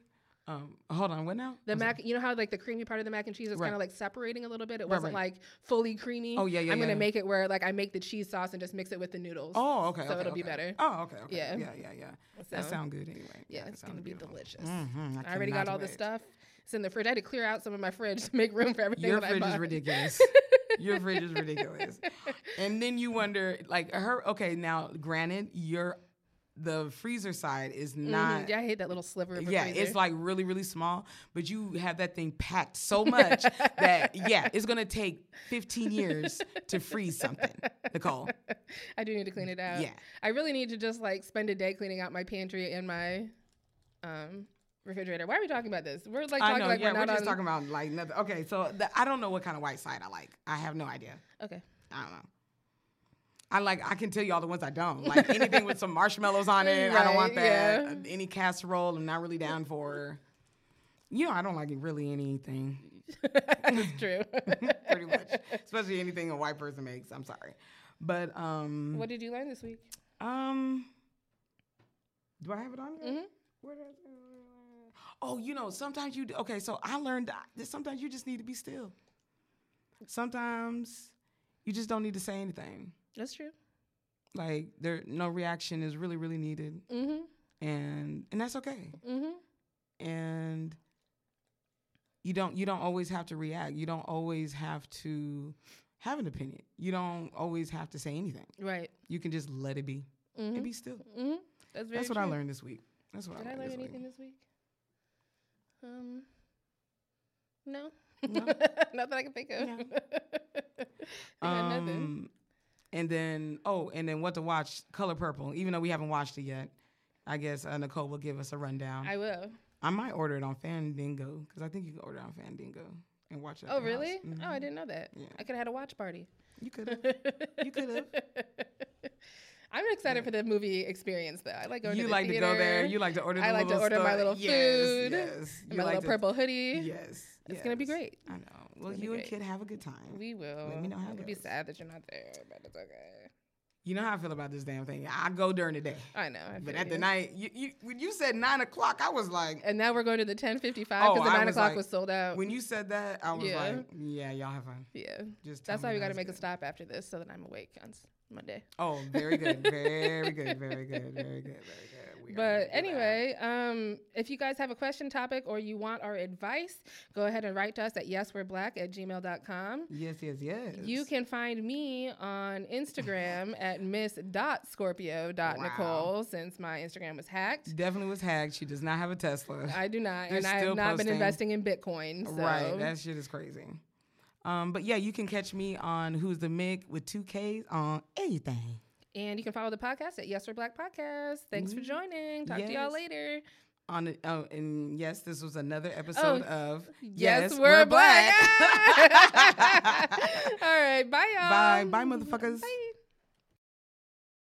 Um, hold on. What now? The mac, you know how like the creamy part of the mac and cheese is Right. kind of like separating a little bit. It Right, wasn't right. like fully creamy. Oh, yeah, yeah, I'm gonna yeah. make it where like I make the cheese sauce and just mix it with the noodles. Oh, okay. So okay, it'll be better. Oh, okay. okay. Yeah. Yeah, yeah, yeah. So, That sounds good anyway. yeah, it's gonna sounds be beautiful. delicious. Mhm, I already got all the stuff. It's in the fridge. I had to clear out some of my fridge to make room for everything. Your that fridge I is ridiculous. your fridge is ridiculous. And then you wonder, like her. Okay, now granted, your the freezer side is Mhm. not. Yeah, I hate that little sliver Yeah, freezer. it's like really, really small, but you have that thing packed so much that yeah, it's gonna take 15 years to freeze something, Nicole. I do need to clean it out. Yeah. I really need to just like spend a day cleaning out my pantry and my um refrigerator. Why are we talking about this? We're like I talking know. like yeah, we're we're just on. talking about like nothing. Okay, so the, I don't know what kind of white side I like. I have no idea. Okay. I don't know. I like. I can tell you all the ones I don't like. Anything with some marshmallows on it, I don't want that. yeah. Any casserole, I'm not really down for. You know, I don't like really anything. That's true. pretty much, especially anything a white person makes. I'm sorry, but um, what did you learn this week? um, do I have it on here? Mhm. Where did I- Oh, you know, sometimes you okay. So I learned that sometimes you just need to be still. Sometimes you just don't need to say anything. That's true. Like there, no reaction is really, really needed, Mm-hmm. and and that's okay. Mm-hmm. And you don't you don't always have to react. You don't always have to have an opinion. You don't always have to say anything. Right. You can just let it be Mm-hmm. and be still. Mm-hmm. That's very That's what I learned this week. That's what Did I I learned learn this anything week. this week? Um, no. No? not that I can think of. No. I got nothing. Um, and then oh, and then what to watch? Color Purple. Even though we haven't watched it yet, I guess uh, Nicole will give us a rundown. I, will. I might order it on Fandango because I think you can order it on Fandango and watch it. Oh, the house. really? Oh, I Mhm. didn't know that. Yeah. I could have had a watch party. You could have. You could have. I'm excited for the movie experience, though. I like going You to the like to go there. You like to order. The I like to order my little Yes, food, Yes. and my like little to- purple hoodie. Yes. It's gonna be great. I know. Well, you and. Kid have a good time. We will. Let me know how it I'll be sad that you're not there, but it's okay. You know how I feel about this damn thing. I go during the day, I know. I but at the night, you, you when you said nine o'clock, I was like, And now we're going to the 10:55 because Oh, the nine was o'clock like- was sold out. when you said that, I was Yeah. like, yeah, y'all have fun. yeah, Just that's why we got to make a stop after this so that I'm awake Monday. Oh, very good, very good, very good, very good, very good. We But anyway, um, if you guys have a question topic or you want our advice, go ahead and write to us at yeswe'reblack at gmail.com. yes, yes, yes. You can find me on Instagram at miss.scorpio.nicole Wow. since my Instagram was hacked. definitely was hacked. She does not have a Tesla. I do not, They're and I have not been investing in Bitcoin. So. Right, that shit is crazy. Um, but yeah, you can catch me on Who's the Mick with two Ks on anything. And you can follow the podcast at Yes We're Black Podcast. Thanks for Mhm. joining. Talk to y'all later. On the, oh, and yes, this was another episode of Oh, Yes, We're, Black. All right. Bye, y'all. Bye, bye, motherfuckers. Bye.